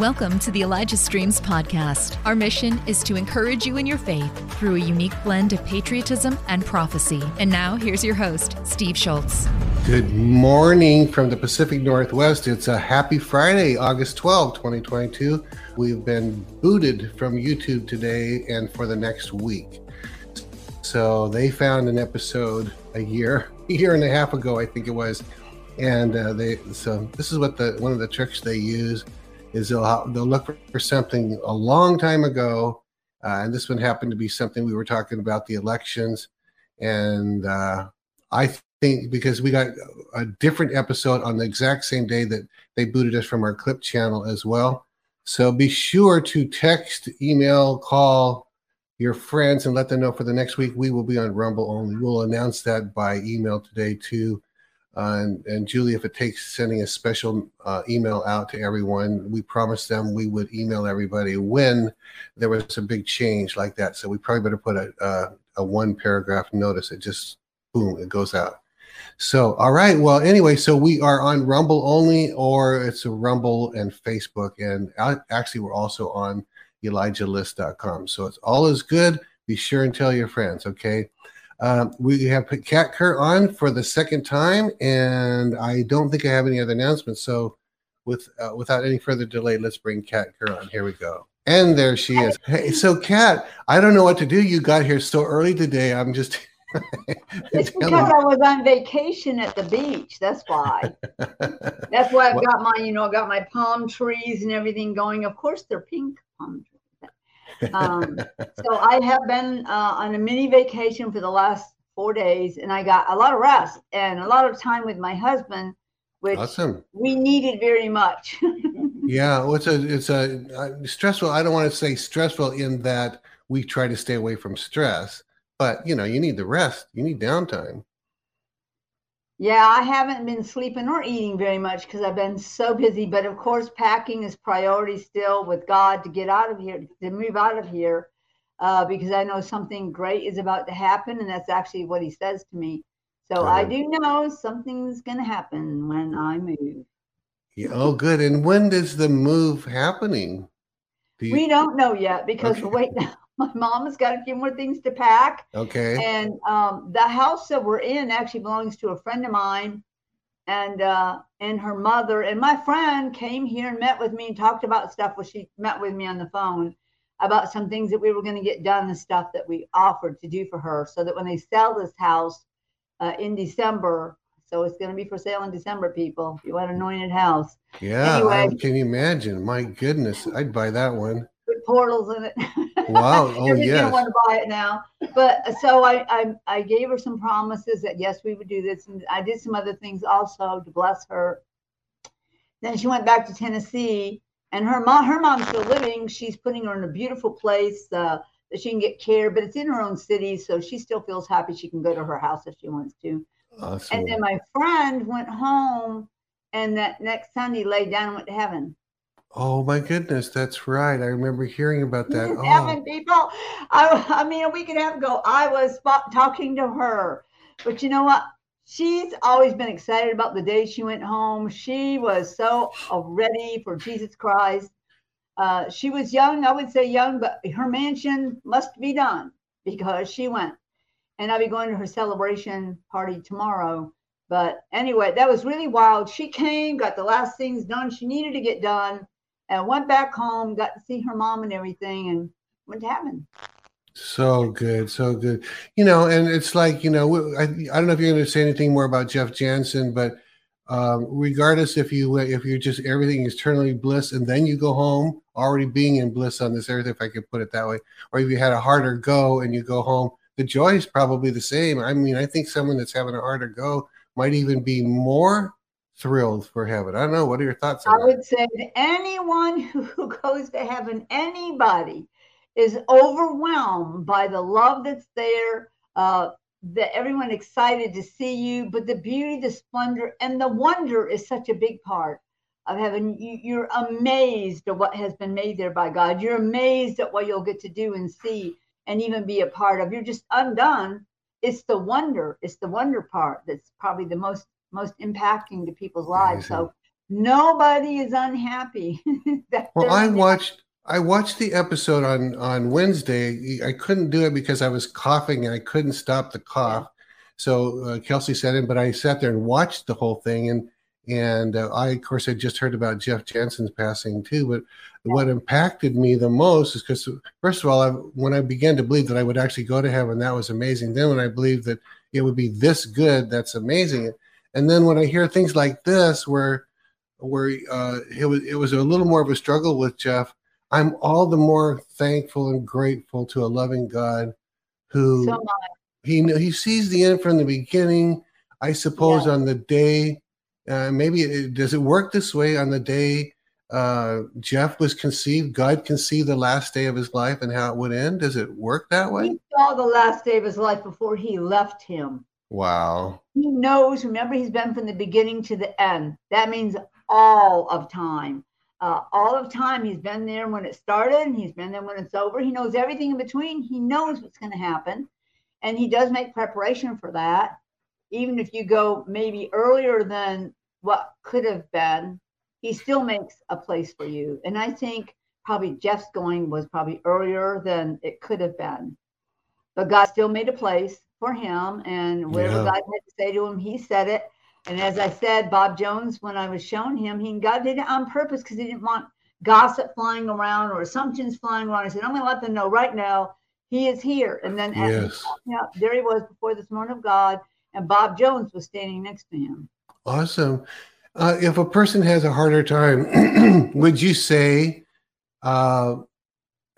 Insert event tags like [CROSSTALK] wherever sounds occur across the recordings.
Welcome to the Elijah Streams podcast. Our mission is to encourage you in your faith through a unique blend of patriotism and prophecy. And now, here's your host, Steve Shultz. Good morning from the Pacific Northwest. It's a happy Friday, August 12, 2022. We've been booted from YouTube today and for the next week. So they found an episode a year, a [LAUGHS] year and a half ago, I think it was. And uh, they so this is what the one of the tricks they use is they'll they'll look for something a long time ago, uh, and this one happened to be something we were talking about the elections, and uh, I think because we got a different episode on the exact same day that they booted us from our clip channel as well. So be sure to text, email, call your friends and let them know for the next week we will be on Rumble only. We'll announce that by email today too uh, and, and Julie, if it takes sending a special uh, email out to everyone, we promised them we would email everybody when there was a big change like that. So we probably better put a, a, a one paragraph notice. It just, boom, it goes out. So, all right. Well, anyway, so we are on Rumble only, or it's a Rumble and Facebook. And actually, we're also on ElijahList.com. So it's all is good. Be sure and tell your friends, okay? Um, we have put Kat Kerr on for the second time, and I don't think I have any other announcements. So, with uh, without any further delay, let's bring Kat Kerr on. Here we go. And there she is. Hey, so Kat, I don't know what to do. You got here so early today. I'm just. [LAUGHS] it's because I was on vacation at the beach. That's why. [LAUGHS] That's why I've well, got my, you know, I've got my palm trees and everything going. Of course, they're pink palm trees. Um, so I have been uh, on a mini vacation for the last four days, and I got a lot of rest and a lot of time with my husband, which awesome. we needed very much. [LAUGHS] yeah, well, it's a it's a uh, stressful. I don't want to say stressful in that we try to stay away from stress, but you know, you need the rest. You need downtime. Yeah, I haven't been sleeping or eating very much because I've been so busy. But of course, packing is priority still with God to get out of here, to move out of here, uh, because I know something great is about to happen, and that's actually what He says to me. So I do know something's going to happen when I move. Yeah, oh, good. And when does the move happening? Do you... We don't know yet because okay. wait now [LAUGHS] my mom has got a few more things to pack. Okay. And um, the house that we're in actually belongs to a friend of mine and uh, and her mother. And my friend came here and met with me and talked about stuff. Well, she met with me on the phone about some things that we were going to get done and stuff that we offered to do for her so that when they sell this house uh, in December, so it's going to be for sale in December, people. If you want an anointed house. Yeah. Anyway, I, can you imagine? My goodness, I'd buy that one With portals in it. Wow! [LAUGHS] Oh yeah. want to buy it now, but uh, so I, I I gave her some promises that yes, we would do this, and I did some other things also to bless her. Then she went back to Tennessee, and her mom her mom's still living. She's putting her in a beautiful place uh, that she can get care, but it's in her own city, so she still feels happy she can go to her house if she wants to. Awesome. And then my friend went home, and that next Sunday laid down and went to heaven. Oh my goodness, that's right. I remember hearing about that. Oh. Having people, I, I mean, a week and a half ago, I was talking to her, but you know what? She's always been excited about the day she went home. She was so ready for Jesus Christ. Uh, she was young, I would say young, but her mansion must be done because she went. And I'll be going to her celebration party tomorrow. But anyway, that was really wild. She came, got the last things done she needed to get done and went back home, got to see her mom and everything, and went to heaven. So good, so good. You know, and it's like you know, I, I don't know if you're going to say anything more about Jeff Jansen, but um, regardless if you if you're just everything is eternally bliss, and then you go home already being in bliss on this earth, if I could put it that way, or if you had a harder go and you go home, the joy is probably the same. I mean, I think someone that's having a harder go might even be more thrilled for heaven. I don't know. What are your thoughts? I would say anyone [LAUGHS] who goes to heaven, anybody, is overwhelmed by the love that's there. Uh, that everyone excited to see you, but the beauty, the splendor, and the wonder is such a big part of heaven. You, you're amazed at what has been made there by God. You're amazed at what you'll get to do and see and even be a part of. You're just undone. It's the wonder. It's the wonder part that's probably the most most impacting to people's lives. So Nobody is unhappy. [LAUGHS] well, I watched I watched the episode on on Wednesday. I couldn't do it because I was coughing and I couldn't stop the cough. So uh, Kelsey said in, but I sat there and watched the whole thing, and and uh, I, of course, had just heard about Jeff Jansen's passing too. But what impacted me the most is because, first of all, I, when I began to believe that I would actually go to heaven, that was amazing. Then when I believed that it would be this good, that's amazing. And then when I hear things like this, where where uh, it was it was a little more of a struggle with Jeff, I'm all the more thankful and grateful to a loving God who so he he sees the end from the beginning. I suppose yeah. on the day, uh, maybe it, does it work this way on the day uh, Jeff was conceived? God conceived the last day of his life and how it would end. Does it work that way? He saw the last day of his life before he left him. Wow. He knows. Remember, he's been from the beginning to the end. That means all of time. Uh, all of time. He's been there when it started and he's been there when it's over. He knows everything in between. He knows what's going to happen. And he does make preparation for that. Even if you go maybe earlier than what could have been, he still makes a place for you. And I think probably Jeff's going was probably earlier than it could have been. But God still made a place for him. And whatever yeah. God had to say to him, he said it. And as I said, Bob Jones, when I was showing him, he God did it on purpose because he didn't want gossip flying around or assumptions flying around. I said, I'm going to let them know right now he is here. And then yes. yeah, there he was before the throne of God, and Bob Jones was standing next to him. Awesome. Uh, if a person has a harder time, [CLEARS THROAT] would you say, uh,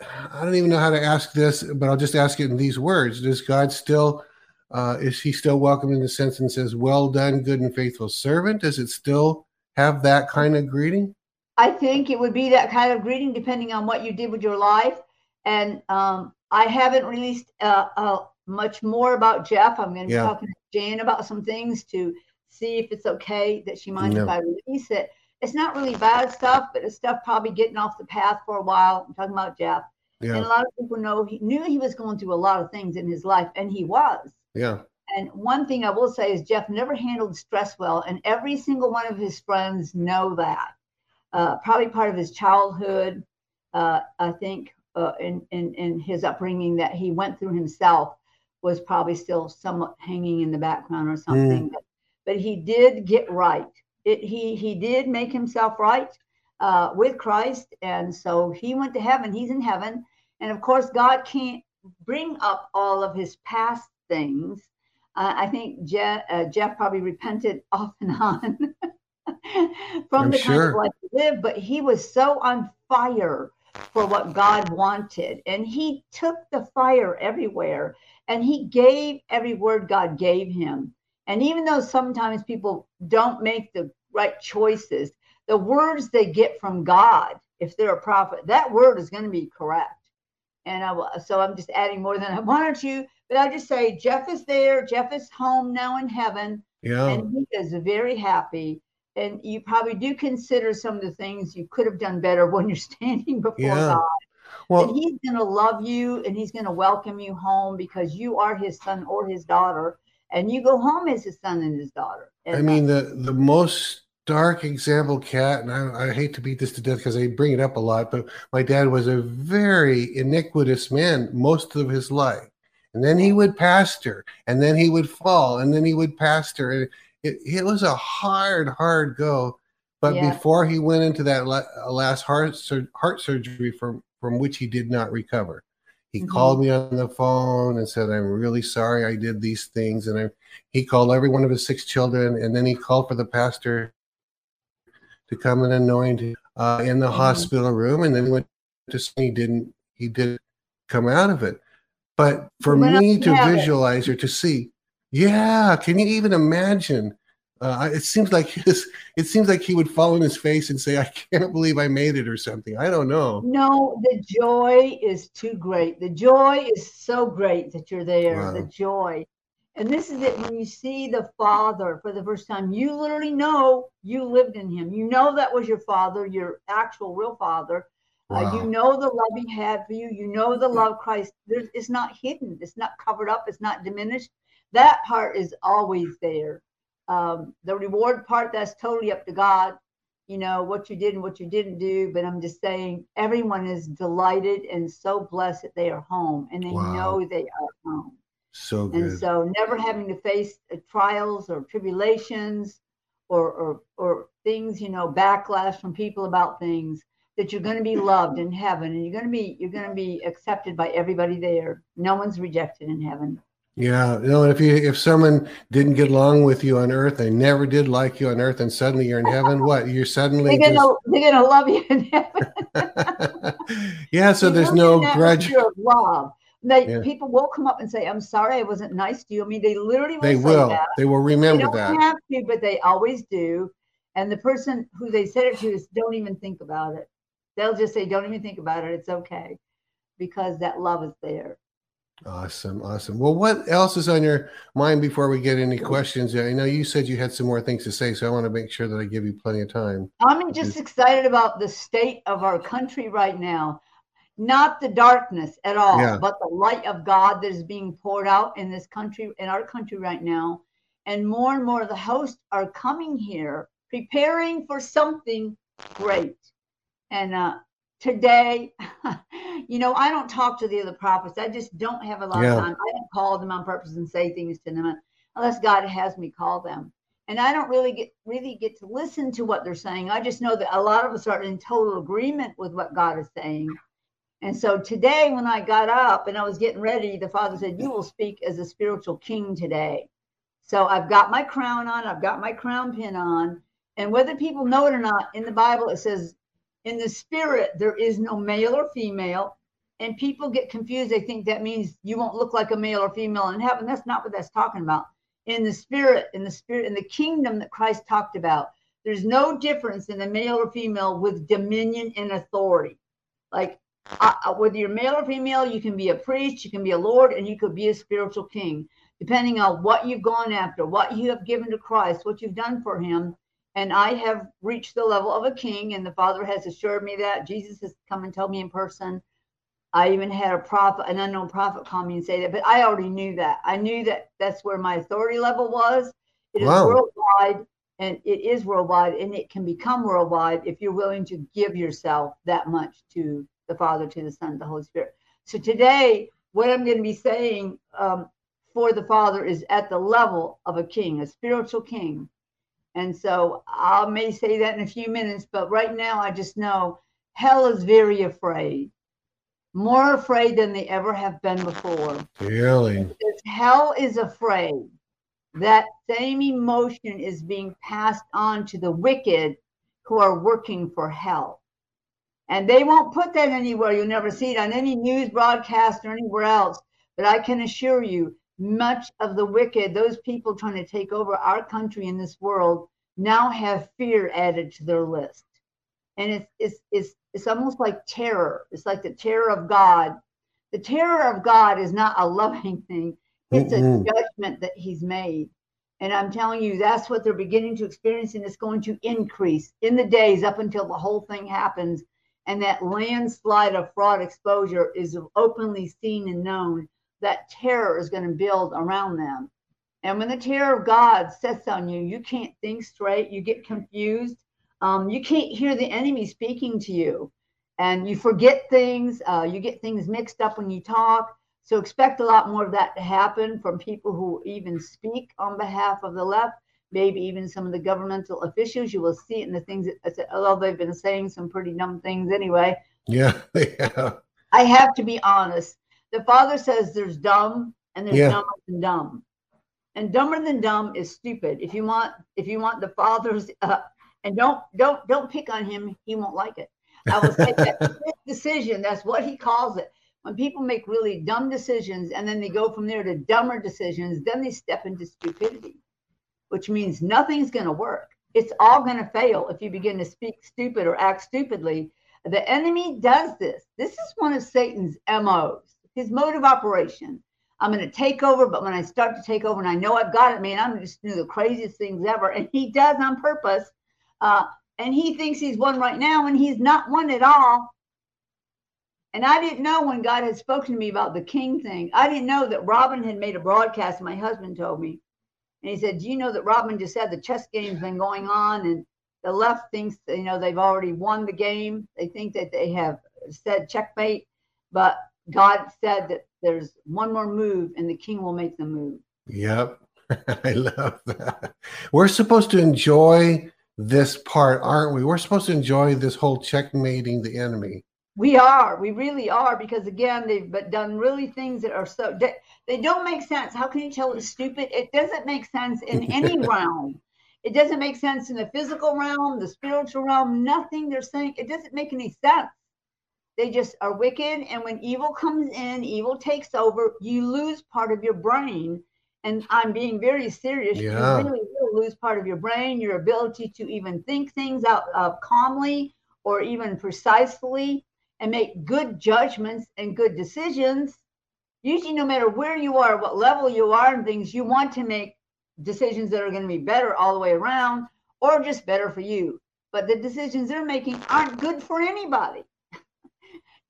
I don't even know how to ask this, but I'll just ask it in these words. Does God still uh, is he still welcome in the sense and says, Well done, good and faithful servant? Does it still have that kind of greeting? I think it would be that kind of greeting depending on what you did with your life. And um, I haven't released a, uh, much more about Jeff. I'm going to be yeah. talking to Jan about some things to see if it's okay that she minds no. if I release it. It's not really bad stuff, but it's stuff probably getting off the path for a while. I'm talking about Jeff. Yeah. And a lot of people know he knew he was going through a lot of things in his life, and he was. Yeah. And one thing I will say is Jeff never handled stress well, and every single one of his friends know that. Uh, probably part of his childhood, uh, I think, uh, in, in in his upbringing that he went through himself was probably still somewhat hanging in the background or something. Mm. But, but, he did get right. It, he he did make himself right uh, with Christ, and so he went to heaven. He's in heaven, and of course, God can't bring up all of his past things. Uh, I think Jeff, uh, Jeff, probably repented [LAUGHS] off and on [LAUGHS] from I'm the sure. kind of life he lived, but he was so on fire for what God wanted. And he took the fire everywhere and he gave every word God gave him. And even though sometimes people don't make the right choices, the words they get from God, if they're a prophet, that word is going to be correct. And I, so I'm just adding more than I wanted to, but I just say Jeff is there. Jeff is home now in heaven. Yeah. And he is very happy. And you probably do consider some of the things you could have done better when you're [LAUGHS] standing before yeah. God. Well, and he's going to love you and he's going to welcome you home because you are his son or his daughter, and you go home as his son and his daughter. And I mean, the the most dark example, Kat, and I, I hate to beat this to death because I bring it up a lot, but my dad was a very iniquitous man most of his life. And then he would pastor, and then he would fall, and then he would pastor. And it, it was a hard, hard go. But yeah. before he went into that last heart, sur- heart surgery from, from which he did not recover, he mm-hmm. called me on the phone and said, I'm really sorry I did these things. And I, he called every one of his six children, and then he called for the pastor to come and anoint him uh, in the mm-hmm. hospital room. And then he went to he didn't he didn't come out of it. But for me to visualize it. or to see, yeah, can you even imagine? Uh, it seems like his, it seems like he would fall on his face and say, "I can't believe I made it" or something. I don't know. No, the joy is too great. The joy is so great that you're there. Wow. The joy, and this is it. When you see the Father for the first time, you literally know you lived in Him. You know that was your Father, your actual real Father. Wow. Uh, you know the love He had for you. You know the love Christ. There's, it's not hidden. It's not covered up. It's not diminished. That part is always there. Um, the reward part, that's totally up to God. you know, what you did and what you didn't do, but I'm just saying everyone is delighted and so blessed that they are home and they wow. know they are home. So good. And so never having to face uh, trials or tribulations or, or, or things, you know, backlash from people about things that you're going to be loved in heaven and you're going to be, you're going to be accepted by everybody there. No one's rejected in heaven. Yeah, you know, if you if someone didn't get along with you on earth, they never did like you on earth, and suddenly you're in heaven, what? You're suddenly they're gonna, just... they're gonna love you in heaven. [LAUGHS] yeah, so there's no grudge. Love. They, yeah. People will come up and say, "I'm sorry, I wasn't nice to you." I mean, they literally will they will. That. They will remember they don't that. Have to, but they always do. And the person who they said it to is, "Don't even think about it." They'll just say, "Don't even think about it. It's okay," because that love is there. Awesome, awesome. Well, what else is on your mind before we get any questions? I know you said you had some more things to say, so I want to make sure that I give you plenty of time. I'm just excited about the state of our country right now. Not the darkness at all, yeah. but the light of God that is being poured out in this country, in our country right now. And more and more of the hosts are coming here, preparing for something great. And uh, today, [LAUGHS] you know, I don't talk to the other prophets. I just don't have a lot yeah. of time. I don't call them on purpose and say things to them unless God has me call them. And I don't really get really get to listen to what they're saying. I just know that a lot of us are in total agreement with what God is saying. And so today, when I got up and I was getting ready, the Father said, You will speak as a spiritual king today. So I've got my crown on, I've got my crown pin on. And whether people know it or not, in the Bible, it says in the spirit, there is no male or female. And people get confused. They think that means you won't look like a male or female in heaven. That's not what that's talking about. In the spirit, in the spirit, in the kingdom that Christ talked about, there's no difference in a male or female with dominion and authority. Like whether you're male or female, you can be a priest, you can be a lord, and you could be a spiritual king, depending on what you've gone after, what you have given to Christ, what you've done for him and I have reached the level of a king, and the Father has assured me that. Jesus has come and told me in person. I even had a prophet, an unknown prophet, call me and say that, but I already knew that. I knew that that's where my authority level was. It wow. is worldwide, and it is worldwide, and it can become worldwide if you're willing to give yourself that much to the Father, to the Son, the Holy Spirit. So today, what I'm going to be saying um, for the Father is at the level of a king, a spiritual king and so I may say that in a few minutes, but right now I just know hell is very afraid, more afraid than they ever have been before. Really? Because hell is afraid. That same emotion is being passed on to the wicked who are working for hell. And they won't put that anywhere. You'll never see it on any news broadcast or anywhere else. But I can assure you, much of the wicked, those people trying to take over our country in this world, now have fear added to their list. And it's it's it's it's almost like terror. It's like the terror of God. The terror of God is not a loving thing. It's mm-hmm. a judgment that He's made. And I'm telling you, that's what they're beginning to experience, and it's going to increase in the days up until the whole thing happens. And that landslide of fraud exposure is openly seen and known that terror is going to build around them. And when the terror of God sets on you, you can't think straight, you get confused, um, you can't hear the enemy speaking to you, and you forget things, uh, you get things mixed up when you talk. So expect a lot more of that to happen from people who even speak on behalf of the left, maybe even some of the governmental officials. You will see it in the things that, although they've been saying some pretty dumb things anyway. Yeah, [LAUGHS] yeah. I have to be honest the father says there's dumb and there's yeah. dumber than dumb. And dumber than dumb is stupid. If you want if you want the father's [LAUGHS] uh, and don't don't don't pick on him he won't like it. I will say that [LAUGHS] decision that's what he calls it. When people make really dumb decisions and then they go from there to dumber decisions then they step into stupidity which means nothing's going to work. It's all going to fail if you begin to speak stupid or act stupidly. The enemy does this. This is one of satan's mos his mode of operation. I'm going to take over, but when I start to take over and I know I've got it, man, I'm just doing the craziest things ever. And he does on purpose. Uh, and he thinks he's one right now, and he's not one at all. And I didn't know when God had spoken to me about the king thing. I didn't know that Robin had made a broadcast. My husband told me. And he said, Do you know that Robin just said the chess game's been going on? And The left thinks, you know, they've already won the game. They think that they have said checkmate, but God said that there's one more move and the king will make the move. Yep. [LAUGHS] I love that. We're supposed to enjoy this part, aren't we? We're supposed to enjoy this whole checkmating the enemy. We are. We really are because again, they've but done really things that are so they, they don't make sense. How can you tell it's stupid? It doesn't make sense in [LAUGHS] any realm. It doesn't make sense in the physical realm, the spiritual realm. Nothing they're saying. It doesn't make any sense. They just are wicked, and when evil comes in, evil takes over. You lose part of your brain and I'm being very serious, yeah. you really will lose part of your brain, your ability to even think things out uh, calmly or even precisely and make good judgments and good decisions. Usually, no matter where you are, what level you are, and things, you want to make decisions that are going to be better all the way around or just better for you. But the decisions they're making aren't good for anybody.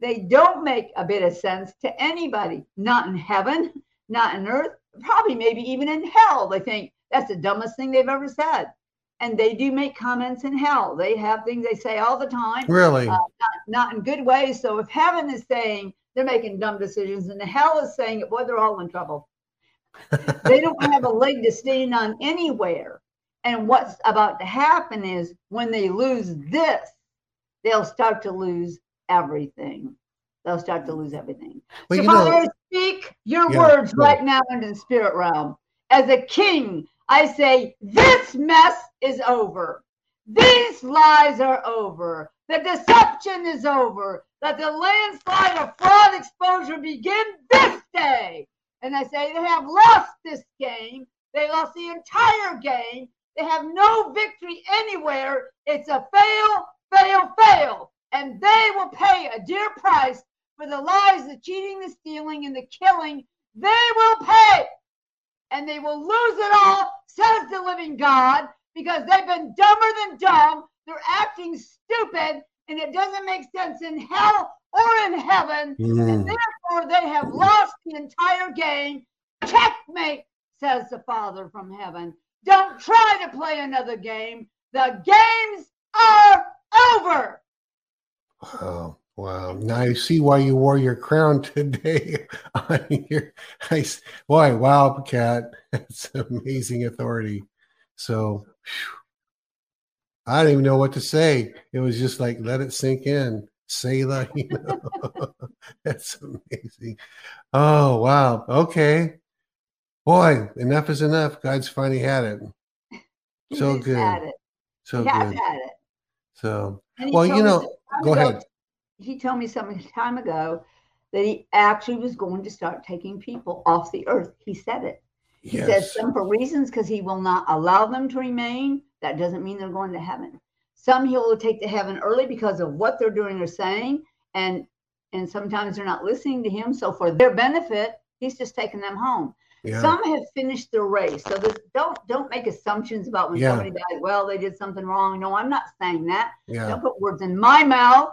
They don't make a bit of sense to anybody, not in heaven, not in earth, probably maybe even in hell. They think that's the dumbest thing they've ever said. And they do make comments in hell. They have things they say all the time. Really? Uh, not, not, in good ways. So if heaven is saying they're making dumb decisions and the hell is saying it, boy, they're all in trouble. [LAUGHS] they don't have a leg to stand on anywhere. And what's about to happen is when they lose this, they'll start to lose everything they'll start to lose everything. Well, so, Father, know, speak your yeah, words right now into the spirit realm. As a king, I say, this mess is over. These lies are over. The deception is over. Let the landslide of fraud exposure begin this day. And I say, they have lost this game. They lost the entire game. They have no victory anywhere. It's a fail, fail, fail. And they will pay a dear price for the lies, the cheating, the stealing, and the killing, they will pay. And they will lose it all, says the living God, because they've been dumber than dumb. They're acting stupid, and it doesn't make sense in hell or in heaven. Mm. And therefore, they have lost the entire game. Checkmate, says the Father from heaven. Don't try to play another game. The games are over. Wow. Wow. Now I see why you wore your crown [LAUGHS] today on your I, boy, wow, Kat. That's amazing authority. So whew, I don't even know what to say. It was just like let it sink in. Selah, [LAUGHS] you know. [LAUGHS] That's amazing. Oh wow. Okay. Boy, enough is enough. God's finally had it. So good. It. So good. So well, you know, go ahead he told me some [LAUGHS] time ago that he actually was going to start taking people off the earth. He said it. He yes. says some for reasons because he will not allow them to remain. That doesn't mean they're going to heaven. Some he will take to heaven early because of what they're doing or saying, and and sometimes they're not listening to him. So for their benefit, he's just taking them home. Yeah. Some have finished their race. So this, don't don't make assumptions about when yeah. somebody died. Well, they did something wrong. No, I'm not saying that. Yeah. Don't put words in my mouth.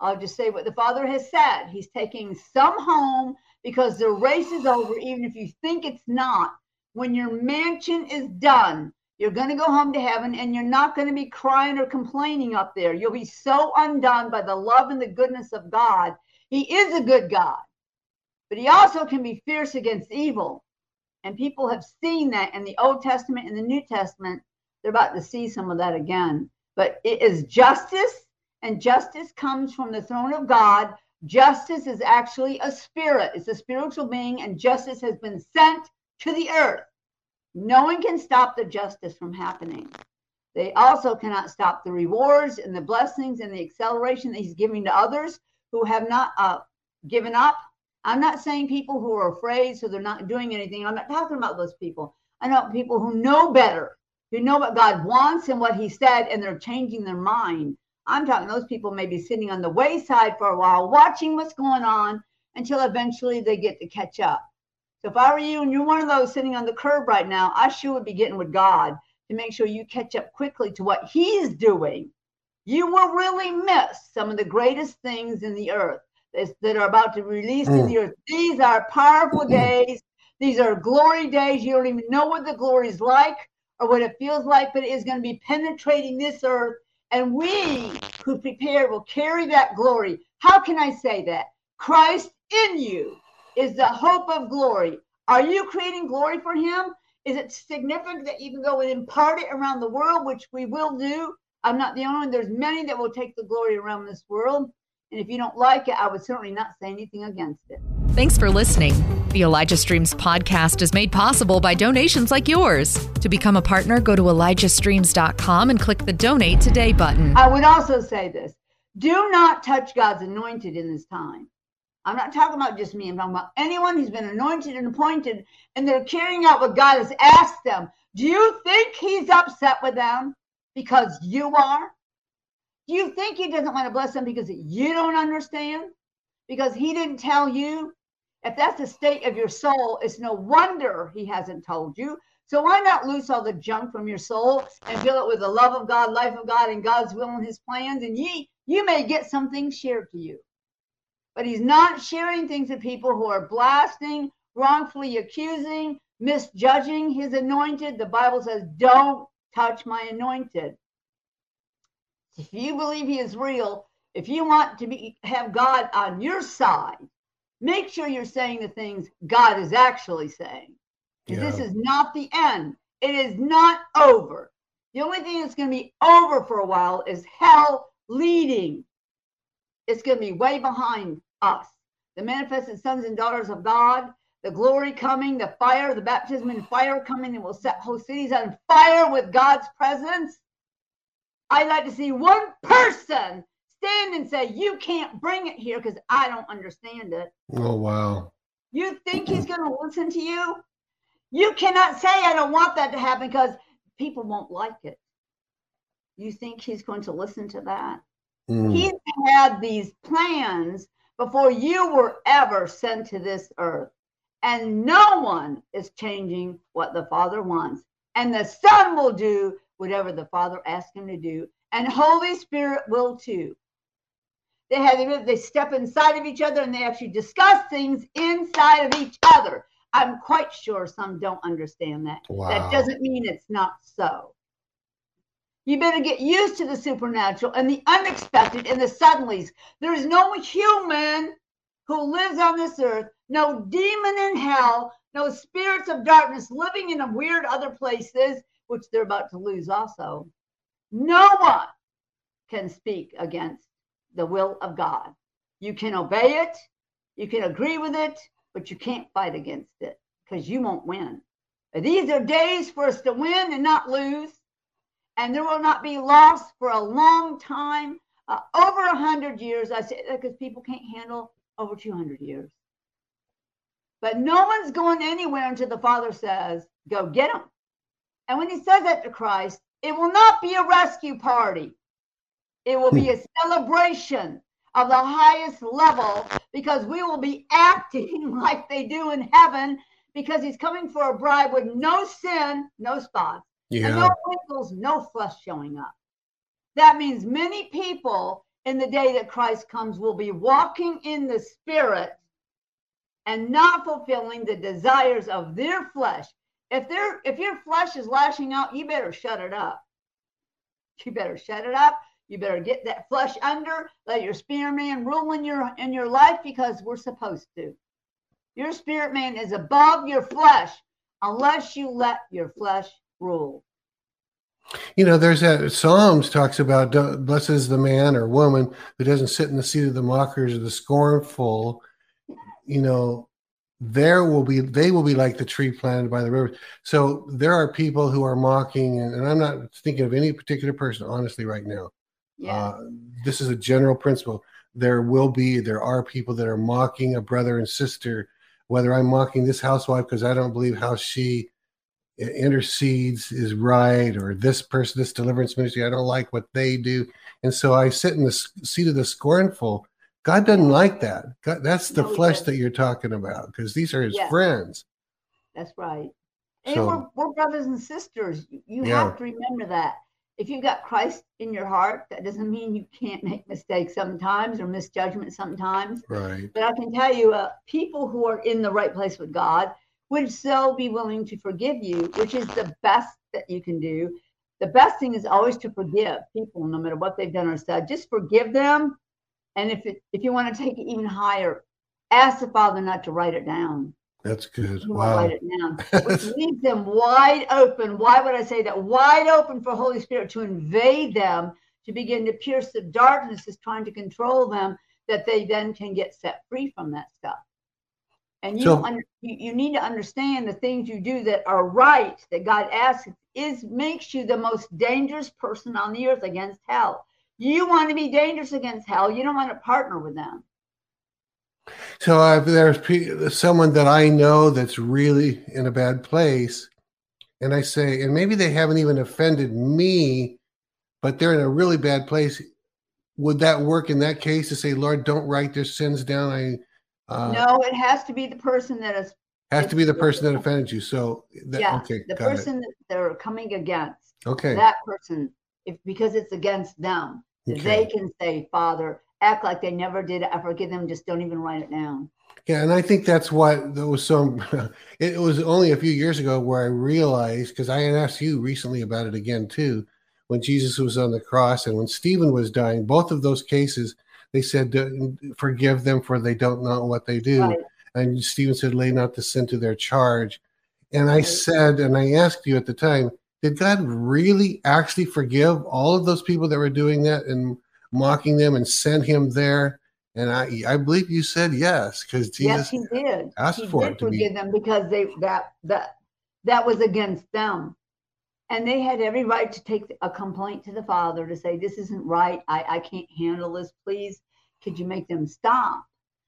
I'll just say what the Father has said. He's taking some home because the race is over, even if you think it's not. When your mansion is done, you're going to go home to heaven and you're not going to be crying or complaining up there. You'll be so undone by the love and the goodness of God. He is a good God, but He also can be fierce against evil. And people have seen that in the Old Testament and the New Testament. They're about to see some of that again. But it is justice and justice comes from the throne of God. Justice is actually a spirit, it's a spiritual being, and justice has been sent to the earth. No one can stop the justice from happening. They also cannot stop the rewards and the blessings and the acceleration that he's giving to others who have not uh, given up. I'm not saying people who are afraid, so they're not doing anything. I'm not talking about those people. I know people who know better, who know what God wants and what He said, and they're changing their mind. I'm talking those people may be sitting on the wayside for a while, watching what's going on until eventually they get to catch up. So if I were you and you're one of those sitting on the curb right now, I sure would be getting with God to make sure you catch up quickly to what He's doing. You will really miss some of the greatest things in the earth that are about to release mm. in the earth. These are powerful days. These are glory days. You don't even know what the glory is like or what it feels like, but it is going to be penetrating this earth. And we who prepare will carry that glory. How can I say that? Christ in you is the hope of glory. Are you creating glory for him? Is it significant that you can go and impart it around the world, which we will do? I'm not the only one. There's many that will take the glory around this world. And if you don't like it, I would certainly not say anything against it. Thanks for listening. The Elijah Streams podcast is made possible by donations like yours. To become a partner, go to ElijahStreams.com and click the donate today button. I would also say this do not touch God's anointed in this time. I'm not talking about just me. I'm talking about anyone who's been anointed and appointed and they're carrying out what God has asked them. Do you think he's upset with them because you are? Do you think he doesn't want to bless them because you don't understand? Because he didn't tell you? If that's the state of your soul, it's no wonder he hasn't told you. So why not loose all the junk from your soul and fill it with the love of God, life of God, and God's will and his plans? And ye you may get something shared to you. But he's not sharing things with people who are blasting, wrongfully accusing, misjudging his anointed. The Bible says, Don't touch my anointed. If you believe he is real, if you want to be have God on your side, make sure you're saying the things God is actually saying. Because yeah. this is not the end. It is not over. The only thing that's going to be over for a while is hell leading it's going to be way behind us. The manifested sons and daughters of God, the glory coming, the fire, the baptism in fire coming, and will set whole cities on fire with God's presence. I'd like to see one person stand and say, You can't bring it here because I don't understand it. Oh, wow. You think he's going to listen to you? You cannot say, I don't want that to happen because people won't like it. You think he's going to listen to that? Mm. He had these plans before you were ever sent to this earth. And no one is changing what the Father wants. And the Son will do whatever the Father asks him to do. And Holy Spirit will too. They have they step inside of each other and they actually discuss things inside of each other. I'm quite sure some don't understand that. Wow. That doesn't mean it's not so. You better get used to the supernatural and the unexpected and the suddenlies. There is no human who lives on this earth, no demon in hell, no spirits of darkness living in weird other places, which they're about to lose also. No one can speak against the will of God. You can obey it, you can agree with it, but you can't fight against it because you won't win. These are days for us to win and not lose and there will not be loss for a long time, uh, over a hundred years. I say that because people can't handle over 200 years. But no one's going anywhere until the Father says, go get them. And when he says that to Christ, it will not be a rescue party. It will be a hmm. celebration of the highest level because we will be acting [LAUGHS] like they do in heaven because he's coming for a bride with no sin, no spots, yeah. And no wrinkles, no flesh showing up. That means many people in the day that Christ comes will be walking in the spirit and not fulfilling the desires of their flesh. If their if your flesh is lashing out, you better shut it up. You better shut it up. You better get that flesh under, let your spirit man rule in your in your life because we're supposed to. Your spirit man is above your flesh unless you let your flesh rule. You know, there's that Psalms talks about blessed is the man or woman who doesn't sit in the seat of the mockers or the scornful. You know, there will be they will be like the tree planted by the river. So there are people who are mocking, and, and I'm not thinking of any particular person, honestly, right now. Yeah. Uh, this is a general principle. There will be, there are people that are mocking a brother and sister. Whether I'm mocking this housewife because I don't believe how she intercedes is right or this person this deliverance ministry i don't like what they do and so i sit in the seat of the scornful god doesn't like that god, that's the no, flesh that you're talking about because these are his yes. friends that's right and so, we're, we're, brothers and sisters you yeah. have to remember that if you've got christ in your heart that doesn't mean you can't make mistakes sometimes or misjudgment sometimes right but i can tell you uh, people who are in the right place with god would so be willing to forgive you, which is the best that you can do. The best thing is always to forgive people, no matter what they've done or said. Just forgive them. And if it, if you want to take it even higher, ask the Father not to write it down. That's good. You wow. Write it down, which [LAUGHS] leaves them wide open. Why would I say that? Wide open for Holy Spirit to invade them, to begin to pierce the darkness is trying to control them, that they then can get set free from that stuff. And you, so, under, you, you need to understand the things you do that are right, that God asks, is makes you the most dangerous person on the earth against hell. You want to be dangerous against hell. You don't want to partner with them. So if there's someone that I know that's really in a bad place, and I say, and maybe they haven't even offended me, but they're in a really bad place. Would that work in that case to say, Lord, don't write their sins down? I uh, no, it has to be the person that is has to be the person that offended you. So that, yeah, okay, the person it. that they're coming against. Okay, that person, if because it's against them, okay. they can say, Father, act like they never did. I forgive them. Just don't even write it down. Yeah, and I think that's what there was some. [LAUGHS] It was only a few years ago where I realized because I had asked you recently about it again too, when Jesus was on the cross and when Stephen was dying. Both of those cases, they said, "Forgive them, for they don't know what they do." Right. And Stephen said, "Lay not the sin to their charge." And I right. said, and I asked you at the time, did God really actually forgive all of those people that were doing that and mocking them and sent him there? And I, I believe you said yes because Jesus yes, he did. Asked he for did it to forgive be. them because they that that that was against them, and they had every right to take a complaint to the father to say this isn't right. I I can't handle this. Please, could you make them stop?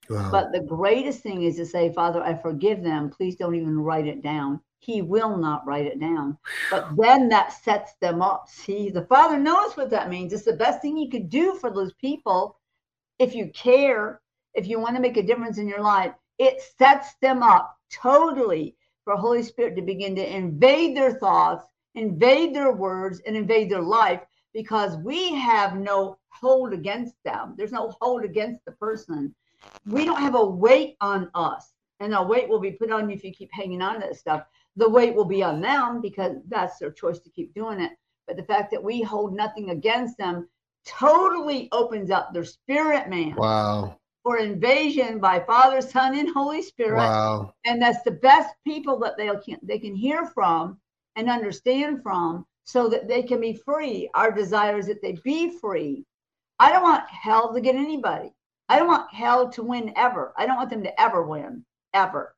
Wow. But the greatest thing is to say, Father, I forgive them. Please don't even write it down. He will not write it down. But then that sets them up. See, the Father knows what that means. It's the best thing you could do for those people if you care, if you want to make a difference in your life. It sets them up totally for Holy Spirit to begin to invade their thoughts, invade their words, and invade their life because we have no hold against them. There's no hold against the person we don't have a weight on us and a weight will be put on you if you keep hanging on to that stuff the weight will be on them because that's their choice to keep doing it. But the fact that we hold nothing against them totally opens up their spirit man wow. for invasion by father son and holy spirit. Wow. And that's the best people that they can they can hear from and understand from so that they can be free. Our desire is that they be free. I don't want hell to get anybody. I don't want hell to win ever. I don't want them to ever win, ever.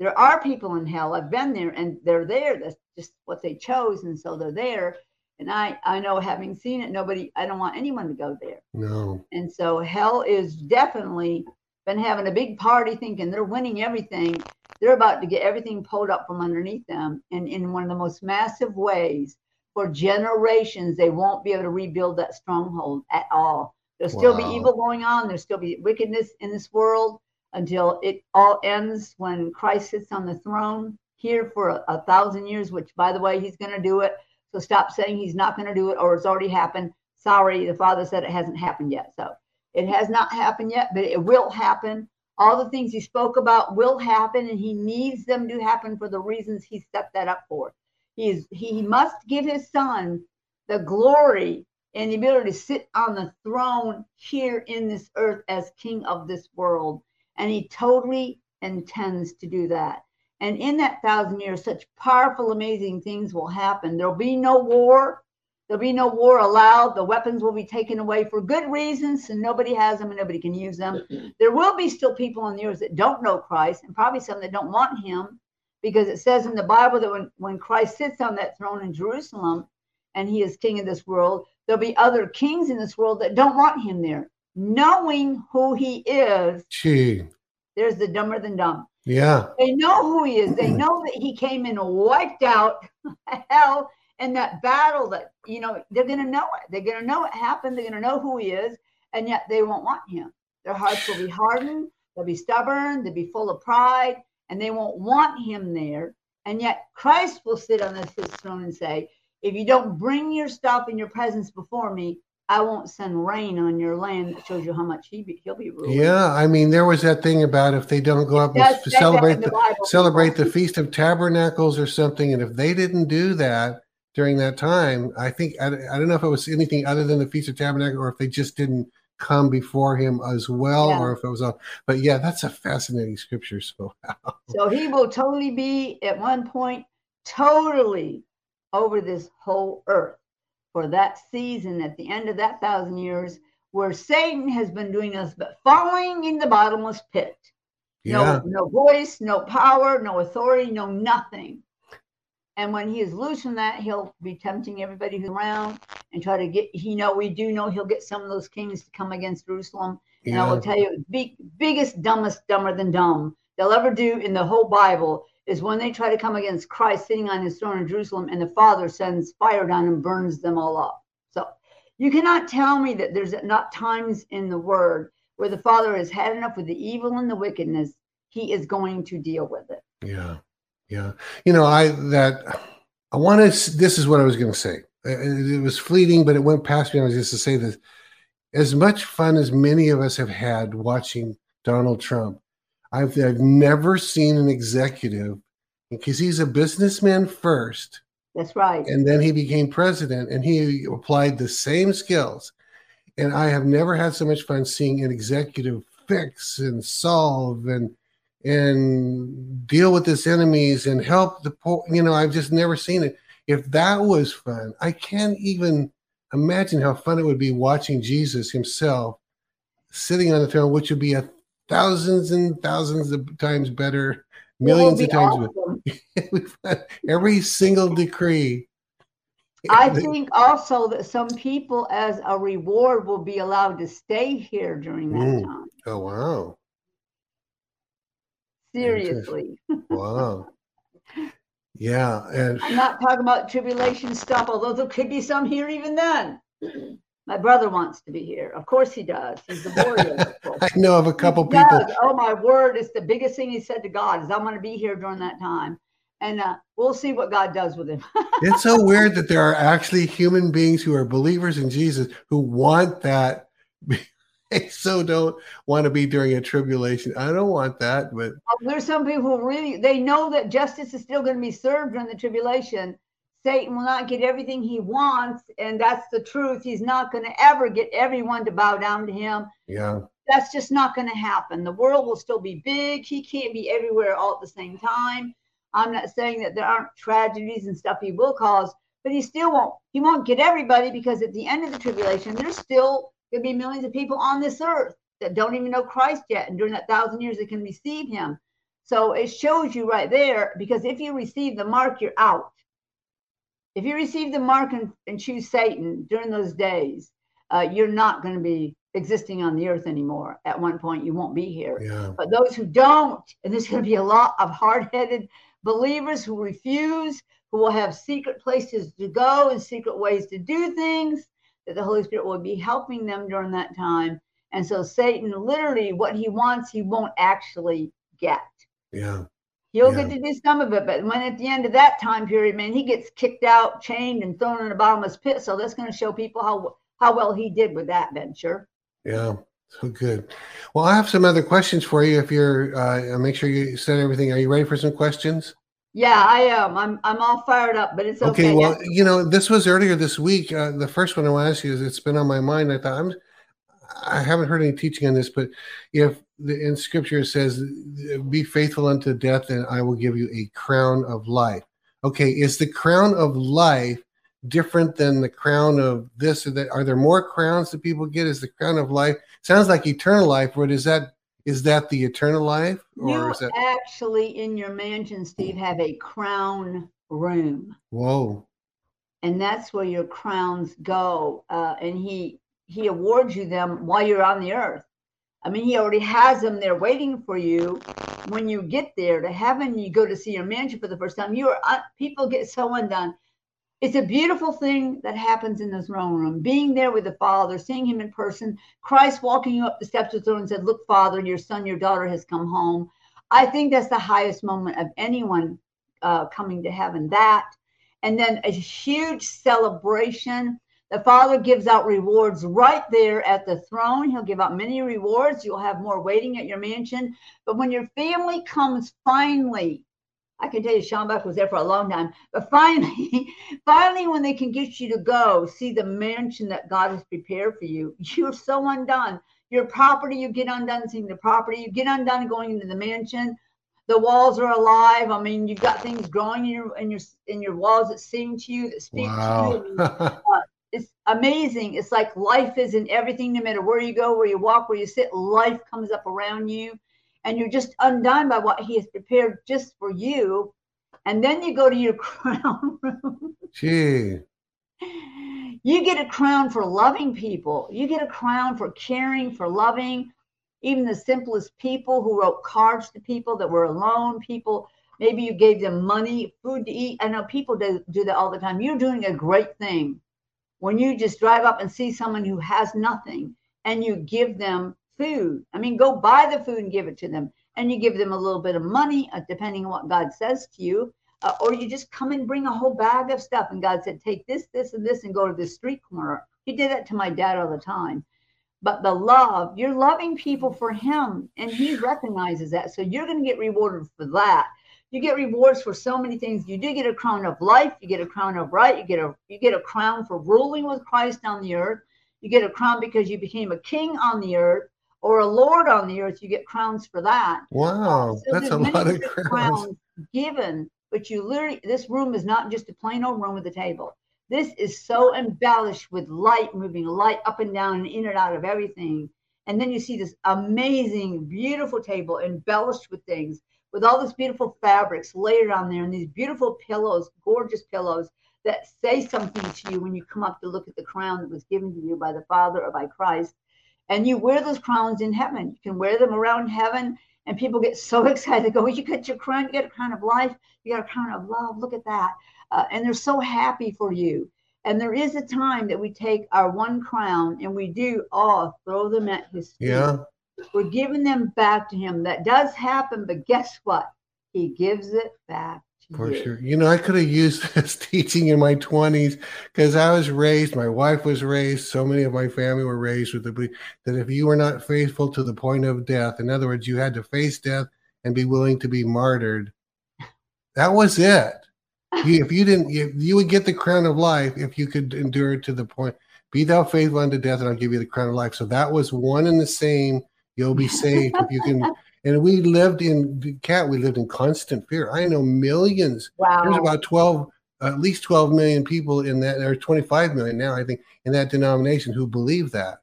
There are people in hell. I've been there and they're there. That's just what they chose. And so they're there. And I, I know having seen it, nobody, I don't want anyone to go there. No. And so hell is definitely been having a big party thinking they're winning everything. They're about to get everything pulled up from underneath them. And in one of the most massive ways for generations, they won't be able to rebuild that stronghold at all There'll still be evil going on. There'll still be wickedness in this world until it all ends when Christ sits on the throne here for a, a thousand years, which, by the way, he's going to do it. So stop saying he's not going to do it or it's already happened. Sorry, the Father said it hasn't happened yet. So it has not happened yet, but it will happen. All the things he spoke about will happen, and he needs them to happen for the reasons he set that up for. He is he must give his son the glory and the ability to sit on the throne here in this earth as king of this world. And he totally intends to do that. And in that thousand years, such powerful, amazing things will happen. There'll be no war. There'll be no war allowed. The weapons will be taken away for good reasons, and nobody has them and nobody can use them. [CLEARS THROAT] There will be still people on the earth that don't know Christ, and probably some that don't want him, because it says in the Bible that when, when Christ sits on that throne in Jerusalem and he is king of this world, there'll be other kings in this world that don't want him there. Knowing who he is, Gee. there's the dumber than dumb. Yeah. They know who he is. They know that he came and wiped out [LAUGHS] hell in that battle that, you know, they're going to know it. They're going to know what happened. They're going to know who he is. And yet they won't want him. Their hearts will be hardened. They'll be stubborn. They'll be full of pride. And they won't want him there. And yet Christ will sit on this, his throne and say, if you don't bring your stuff in your presence before me, I won't send rain on your land. That shows you how much he be, he'll be ruling. Yeah, I mean, there was that thing about if they don't go up and That's- celebrate in the, celebrate the Feast of Tabernacles or something, and if they didn't do that during that time, I think I, I don't know if it was anything other than the Feast of Tabernacle or if they just didn't come before him as well, Yeah. or if it was all. But yeah, that's a fascinating scripture. So [LAUGHS] So he will totally be at one point totally over this whole earth for that season at the end of that thousand years where Satan has been doing us but falling in the bottomless pit. yeah, No, no voice, no power, no authority, no nothing. And when he is loose from that, he'll be tempting everybody who's around and try to get. You know, we do know he'll get some of those kings to come against Jerusalem. And I will tell you, big, biggest, dumbest, dumber than dumb they'll ever do in the whole Bible is when they try to come against Christ sitting on his throne in Jerusalem and the Father sends fire down and burns them all up. So you cannot tell me that there's not times in the Word where the Father has had enough with the evil and the wickedness. He is going to deal with it. yeah, yeah. You know, I that I want to. This is what I was going to say. It, was fleeting, but it went past me. I was just to say this. As much fun as many of us have had watching Donald Trump, I've I've never seen an executive because he's a businessman first, That's right. and then he became president, and he applied the same skills. And I have never had so much fun seeing an executive fix and solve and and deal with his enemies and help the poor. You know, I've just never seen it. If that was fun, I can't even imagine how fun it would be watching Jesus himself sitting on the throne, which would be a thousands and thousands of times better, millions of times awesome. [LAUGHS] better. Every single decree. I think also that some people, as a reward, will be allowed to stay here during that Mm. time. Oh wow. Seriously. [LAUGHS] Wow. Yeah, and I'm not talking about tribulation stuff, although there could be some here even then. My brother wants to be here. Of course he does. He's the warrior. [LAUGHS] I know of a couple He people. does. Oh my word! It's the biggest thing he said to God is I'm going to be here during that time, and uh, we'll see what God does with him. [LAUGHS] It's so weird that there are actually human beings who are believers in Jesus who want that. [LAUGHS] They so don't want to be during a tribulation. I don't want that, but There's some people who really they know that justice is still going to be served during the tribulation. Satan will not get everything he wants, and that's the truth. He's not going to ever get everyone to bow down to him. yeah, That's just not going to happen. The world will still be big. He can't be everywhere all at the same time. I'm not saying that there aren't tragedies and stuff he will cause, but he still won't. He won't get everybody because at the end of the tribulation, there's still going to be millions of people on this earth that don't even know Christ yet, and during that thousand years, they can receive Him. So it shows you right there because if you receive the mark, you're out. If you receive the mark and, and choose Satan during those days, uh, you're not going to be existing on the earth anymore. At one point, you won't be here. yeah, But those who don't, and there's going to be a lot of hard headed believers who refuse, who will have secret places to go and secret ways to do things, that the Holy Spirit will be helping them during that time. And so, Satan, literally, what he wants, he won't actually get. yeah, He'll Yeah. get to do some of it, but when at the end of that time period, man, he gets kicked out, chained, and thrown in a bottomless pit. So that's going to show people how how well he did with that venture. yeah. So good. Well, I have some other questions for you. If you're, uh, make sure you said everything. Are you ready for some questions? Yeah, I am. I'm I'm all fired up, but it's okay. Okay, well, you know, this was earlier this week. Uh, the first one I want to ask you is it's been on my mind. I thought I'm, I haven't heard any teaching on this, but if the, in Scripture it says, "Be faithful unto death, and I will give you a crown of life." Okay, is the crown of life different than the crown of this or that? Are there more crowns that people get? Is the crown of life sounds like eternal life? What is that? Is that the eternal life, or you is that? actually in your mansion, Steve, have a crown room, Whoa! and that's where your crowns go. Uh, and he he awards you them while you're on the earth. I mean, he already has them there waiting for you. When you get there to heaven, you go to see your mansion for the first time. You are uh, people get so undone. It's a beautiful thing that happens in the throne room. Being there with the Father, seeing Him in person, Christ walking you up the steps of the throne and said, "Look, Father, your son, your daughter has come home." I think that's the highest moment of anyone uh, coming to heaven. That, and then a huge celebration. The Father gives out rewards right there at the throne. He'll give out many rewards. You'll have more waiting at your mansion. But when your family comes finally, I can tell you, Sean Buck was there for a long time. But finally, [LAUGHS] finally, when they can get you to go see the mansion that God has prepared for you, you're so undone. Your property, you get undone seeing the property. You get undone going into the mansion. The walls are alive. I mean, you've got things growing in your in your in your walls that sing to you, that speak wow. to you. uh, [LAUGHS] it's amazing. It's like life is in everything, no matter where you go, where you walk, where you sit, life comes up around you and you're just undone by what he has prepared just for you. And then you go to your [LAUGHS] crown room. Gee. You get a crown for loving people. You get a crown for caring, for loving, even the simplest people who wrote cards to people that were alone, people. Maybe you gave them money, food to eat. I know people do, do that all the time. You're doing a great thing when you just drive up and see someone who has nothing and you give them food. I mean, go buy the food and give it to them. And you give them a little bit of money, uh, depending on what God says to you. Uh, or you just come and bring a whole bag of stuff. And God said, take this, this, and this and go to the street corner. He did that to my dad all the time. But the love, you're loving people for Him, and He recognizes that. So you're going to get rewarded for that. You get rewards for so many things. You do get a crown of life. You get a crown of right. You get a you get a crown for ruling with Christ on the earth. You get a crown because you became a king on the earth or a lord on the earth, you get crowns for that. Wow, so that's a lot of crowns. crowns. given. But you literally, this room is not just a plain old room with a table. This is so embellished with light moving, light up and down and in and out of everything. And then you see this amazing, beautiful table embellished with things, with all this beautiful fabrics layered on there, and these beautiful pillows, gorgeous pillows that say something to you when you come up to look at the crown that was given to you by the Father or by Christ and you wear those crowns in heaven. You can wear them around heaven, and people get so [LAUGHS] excited. They go, well, "You got your crown. You got a crown of life. You got a crown of love. Look at that!" Uh, and they're so happy for you. And there is a time that we take our one crown and we do all throw them at his feet. Yeah. We're giving them back to him. That does happen, but guess what? He gives it back for sure. You know, I could have used [LAUGHS] this teaching in my 20s because I was raised, my wife was raised, so many of my family were raised with the belief that if you were not faithful to the point of death, in other words, you had to face death and be willing to be martyred. That was it. You, if you didn't, you, you would get the crown of life if you could endure to the point. Be thou faithful unto death, and I'll give you the crown of life. So that was one and the same. You'll be saved if you can [LAUGHS] and we lived in cat we lived in constant fear. I know millions. Wow. there's about 12 at least 12 million people in that or 25 million now i think in that denomination who believe that.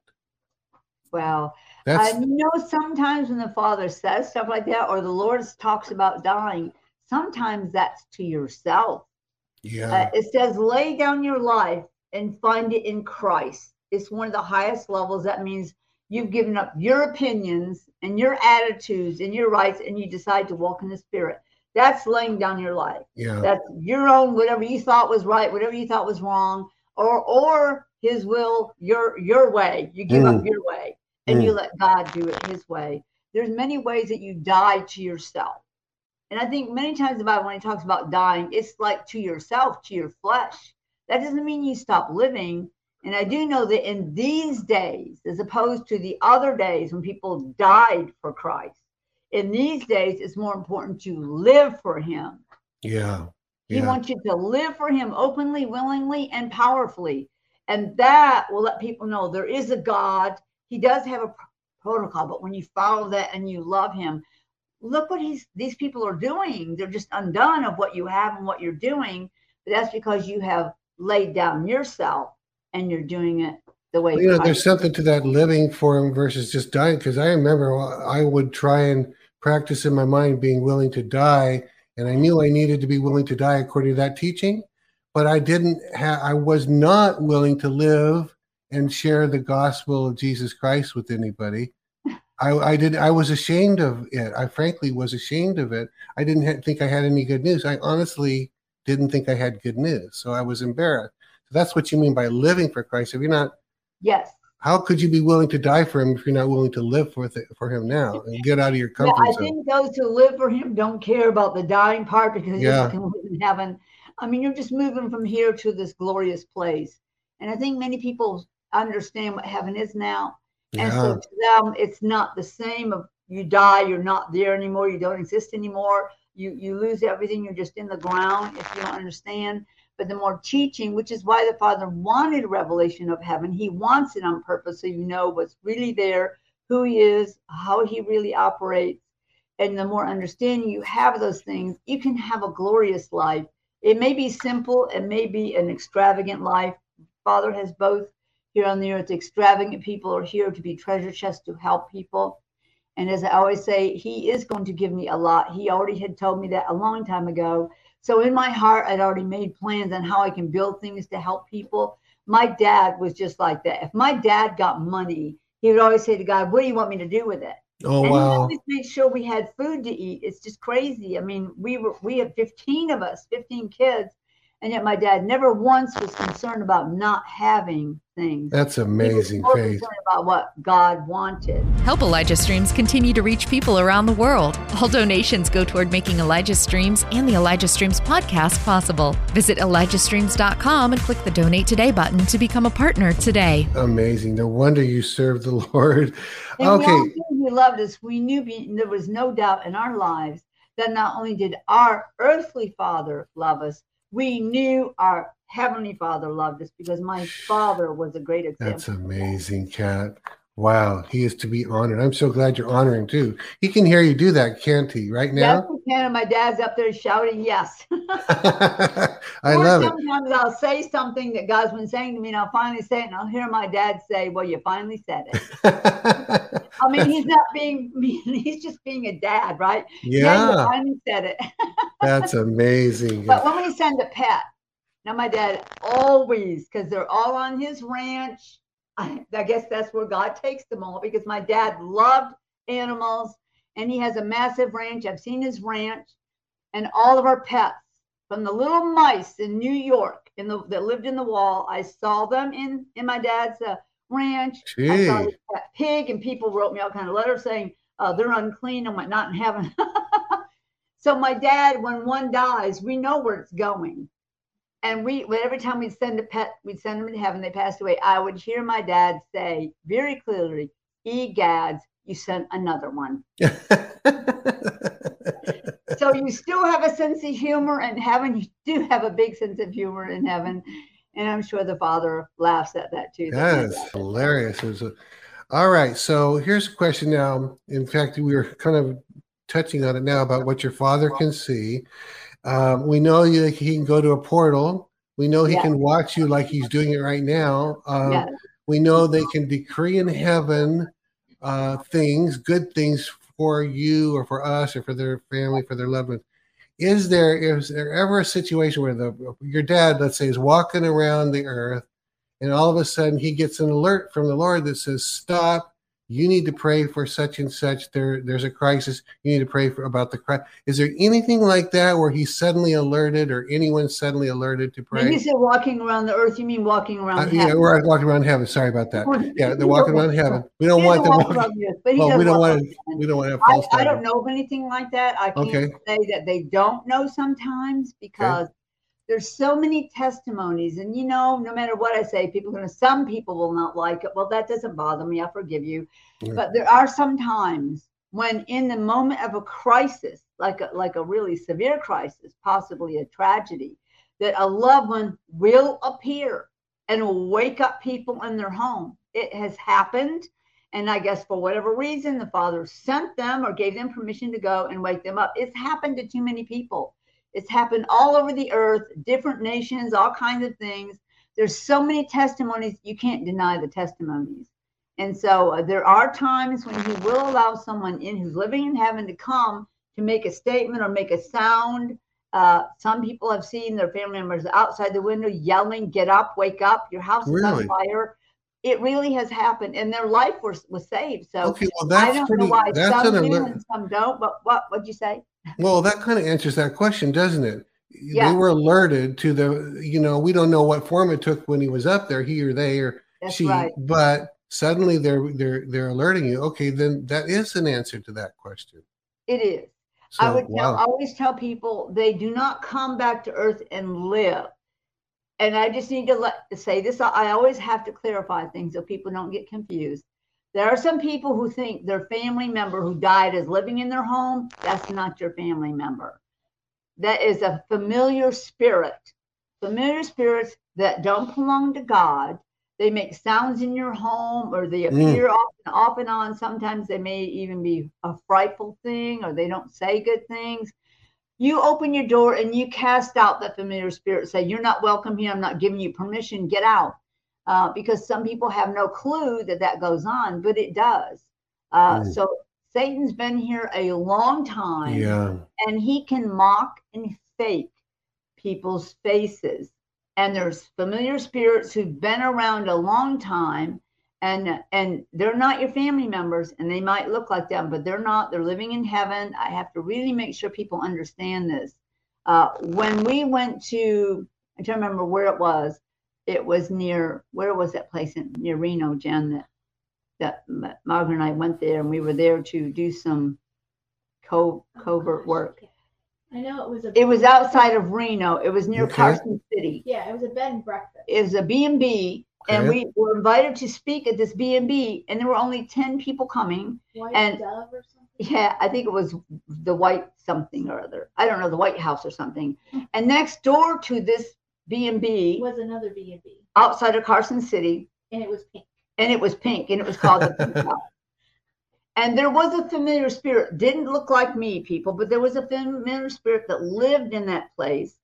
Wow That's, uh, you know sometimes when the father says stuff like that or the lord talks about dying sometimes that's to yourself. Yeah. Uh, it says lay down your life and find it in christ. It's one of the highest levels. That means you've given up your opinions and your attitudes and your rights and you decide to walk in the spirit. That's laying down your life. Yeah. That's your own whatever you thought was right whatever you thought was wrong or or his will your your way. You give mm. up your way and mm. you let god do it his way. There's many ways that you die to yourself. And i think many times the bible when he talks about dying it's like to yourself to your flesh. That doesn't mean you stop living and I do know that in these days, as opposed to the other days when people died for Christ, in these days, it's more important to live for Him. Yeah. yeah. He wants you to live for Him openly, willingly, and powerfully. And that will let people know there is a God. He does have a protocol, but when you follow that and you love Him, look what he's these people are doing. They're just undone of what you have and what you're doing. But that's because you have laid down yourself and you're doing it the way you know there's something to that living for him versus just dying because i remember i would try and practice in my mind being willing to die and i knew i needed to be willing to die according to that teaching but i didn't have i was not willing to live and share the gospel of jesus christ with anybody. I, I did i was ashamed of it. I frankly was ashamed of it. I didn't ha- think i had any good news. I honestly didn't think i had good news so i was embarrassed that's what you mean by living for Christ. If you're not, yes. How could you be willing to die for him if you're not willing to live for the, for him now and get out of your comfort yeah, I zone? think those who live for him don't care about the dying part because yeah. you can live in heaven. I mean, you're just moving from here to this glorious place. And I think many people understand what heaven is now. And Yeah. so to them, it's not the same of you die, you're not there anymore, you don't exist anymore, you you lose everything, you're just in the ground if you don't understand. But the more teaching, which is why the Father wanted revelation of heaven, He wants it on purpose so you know what's really there, who He is, how He really operates. And the more understanding you have those things, you can have a glorious life. It may be simple, it may be an extravagant life. Father has both here on the earth. Extravagant people are here to be treasure chests to help people. And as I always say, He is going to give me a lot. He already had told me that a long time ago. So in my heart, I'd already made plans on how I can build things to help people. My dad was just like that. If my dad got money, he would always say to God, What do you want me to do with it? Oh and he wow. always made sure we had food to eat. It's just crazy. I mean, we were we had 15 of us, 15 kids, and yet my dad never once was concerned about not having things. That's He was amazing more faith. concerned about what God wanted. Help Elijah Streams continue to reach people around the world. All donations go toward making Elijah Streams and the Elijah Streams podcast possible. Visit ElijahStreams.com and click the donate today button to become a partner today. Amazing. No wonder you serve the [LAUGHS] Lord. And we all Okay. knew he loved us. We knew be, there was no doubt in our lives that not only did our earthly father love us, we knew our heavenly father loved us because my father was a great example. That's amazing, Kat. Wow. He is to be honored. I'm so glad you're honoring too. He can hear you do that, can't he? Right now? Yes, we can. And my dad's up there shouting yes. [LAUGHS] [LAUGHS] I or love it. sometimes I'll say something that God's been saying to me, and I'll finally say it, and I'll hear my dad say, Well, you finally said it. [LAUGHS] I mean, he's not being mean, he's just being a dad, right? you yeah, finally said it. that's amazing. But when we send a pet, now my dad always, because they're all on his ranch. I, I guess that's where God takes them all because my dad loved animals and he has a massive ranch. I've seen his ranch and all of our pets from the little mice in New York in the, that lived in the wall. I saw them in, in my dad's uh, ranch. I saw Gee. pet pig and people wrote me all kind of letters saying uh, they're unclean. I'm not in heaven. [LAUGHS] so my dad, when one dies, we know where it's going. And we, every time we'd send a pet, we'd send them to heaven, they passed away. I would hear my dad say very clearly, Egads, you sent another one. [LAUGHS] So you still have a sense of humor in heaven. You do have a big sense of humor in heaven. And I'm sure the Father laughs at that too. that is hilarious. A- all right. So here's a question now. In fact, we were kind of touching on it now about what your father can see. Um, we know you, he can go to a portal. We know he Yeah. can watch you like he's doing it right now. Um, Yeah. We know they can decree in heaven uh, things, good things for you or for us or for their family, for their loved ones. Is there is there ever a situation where the your dad, let's say, is walking around the earth, and all of a sudden he gets an alert from the Lord that says, "Stop! You need to pray for such and such. There, there's a crisis. You need to pray for about the crisis." Is there anything like that where he's suddenly alerted, or anyone suddenly alerted to pray When you said walking around the earth, you mean walking around Uh, heaven. yeah, we're walking around heaven. Sorry about that. Yeah, they're walking around heaven. We don't want them walk walking. around earth, but Well, we don't want to. We don't want to have I, false. I don't know of anything like that. I can't Okay. say that they don't know sometimes because there's so many testimonies, and you know, no matter what I say, people are gonna. Some people will not like it. Well, that doesn't bother me. I forgive you. Yeah. But there are some times when, in the moment of a crisis, like a, like a really severe crisis, possibly a tragedy, that a loved one will appear and will wake up people in their home. It has happened. And I guess for whatever reason, the father sent them or gave them permission to go and wake them up. It's happened to too many people. It's happened all over the earth, different nations, all kinds of things. There's so many testimonies, you can't deny the testimonies. And so uh, there are times when he will allow someone in who's living in heaven to come to make a statement or make a sound. Uh, some people have seen their family members outside the window yelling, Get up, wake up, your house is on fire. It really has happened, and their life was, was saved. So Okay, well I don't pretty. know why some do and some don't, but what would you say? Well, that kind of answers that question, doesn't it? Yeah. They were alerted to the. You know, we don't know what form it took when he was up there, he or they or That's she, right. but suddenly they're they're they're alerting you. Okay, then that is an answer to that question. It is. So I would tell, always tell people they do not come back to earth and live. and I just need to let say this. I always have to clarify things so people don't get confused. There are some people who think their family member who died is living in their home. That's not your family member. That is a familiar spirit. Familiar spirits that don't belong to God. They make sounds in your home or they Mm. appear off, and off and on. Sometimes they may even be a frightful thing or they don't say good things. You open your door and you cast out that familiar spirit. Say, You're not welcome here. I'm not giving you permission. Get out. Uh, because some people have no clue that that goes on, but it does. Uh, Mm. So Satan's been here a long time Yeah. and he can mock and fake people's faces. And there's familiar spirits who've been around a long time and and they're not your family members and they might look like them, but they're not. They're living in heaven. I have to really make sure people understand this. Uh, when we went to, I don't remember where it was. It was near where was that place in near Reno, Jen? That that Margaret and I went there, and we were there to do some co- Oh, covert gosh, work. okay. I know it was a. It was outside of Reno. It was near Okay. Carson City. Yeah, it was a bed and breakfast. It was a B&B, and we were invited to speak at this B&B, and there were only 10 people coming. White and- dove or something. Yeah, I think it was the White something or other. I don't know, the White House or something. Hmm. And next door to this B&B, was another B and B, outside of Carson City, and it was pink. and it was pink, and it was called the Pink House. [LAUGHS] And there was a familiar spirit. Didn't look like me, people, but there was a familiar spirit that lived in that place.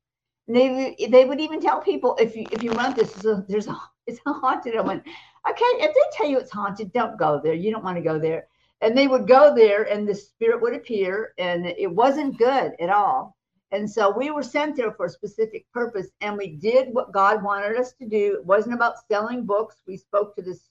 And they they would even tell people if you if you run this, there's a, there's a it's a haunted. I went, okay, if they tell you it's haunted, don't go there. You don't want to go there. And they would go there, and the spirit would appear, and it wasn't good at all. And so we were sent there for a specific purpose, and we did what God wanted us to do. It wasn't about selling books. We spoke to this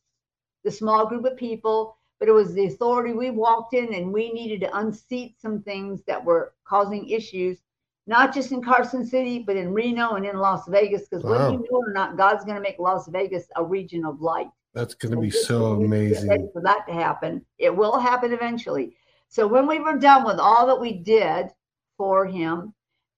the small group of people, but it was the authority we walked in, and we needed to unseat some things that were causing issues, not just in Carson City, but in Reno and in Las Vegas. Because Wow. whether you know it or not, God's going to make Las Vegas a region of light. That's going to be so we need to get ready amazing. for that to happen. It will happen eventually. So when we were done with all that we did for him,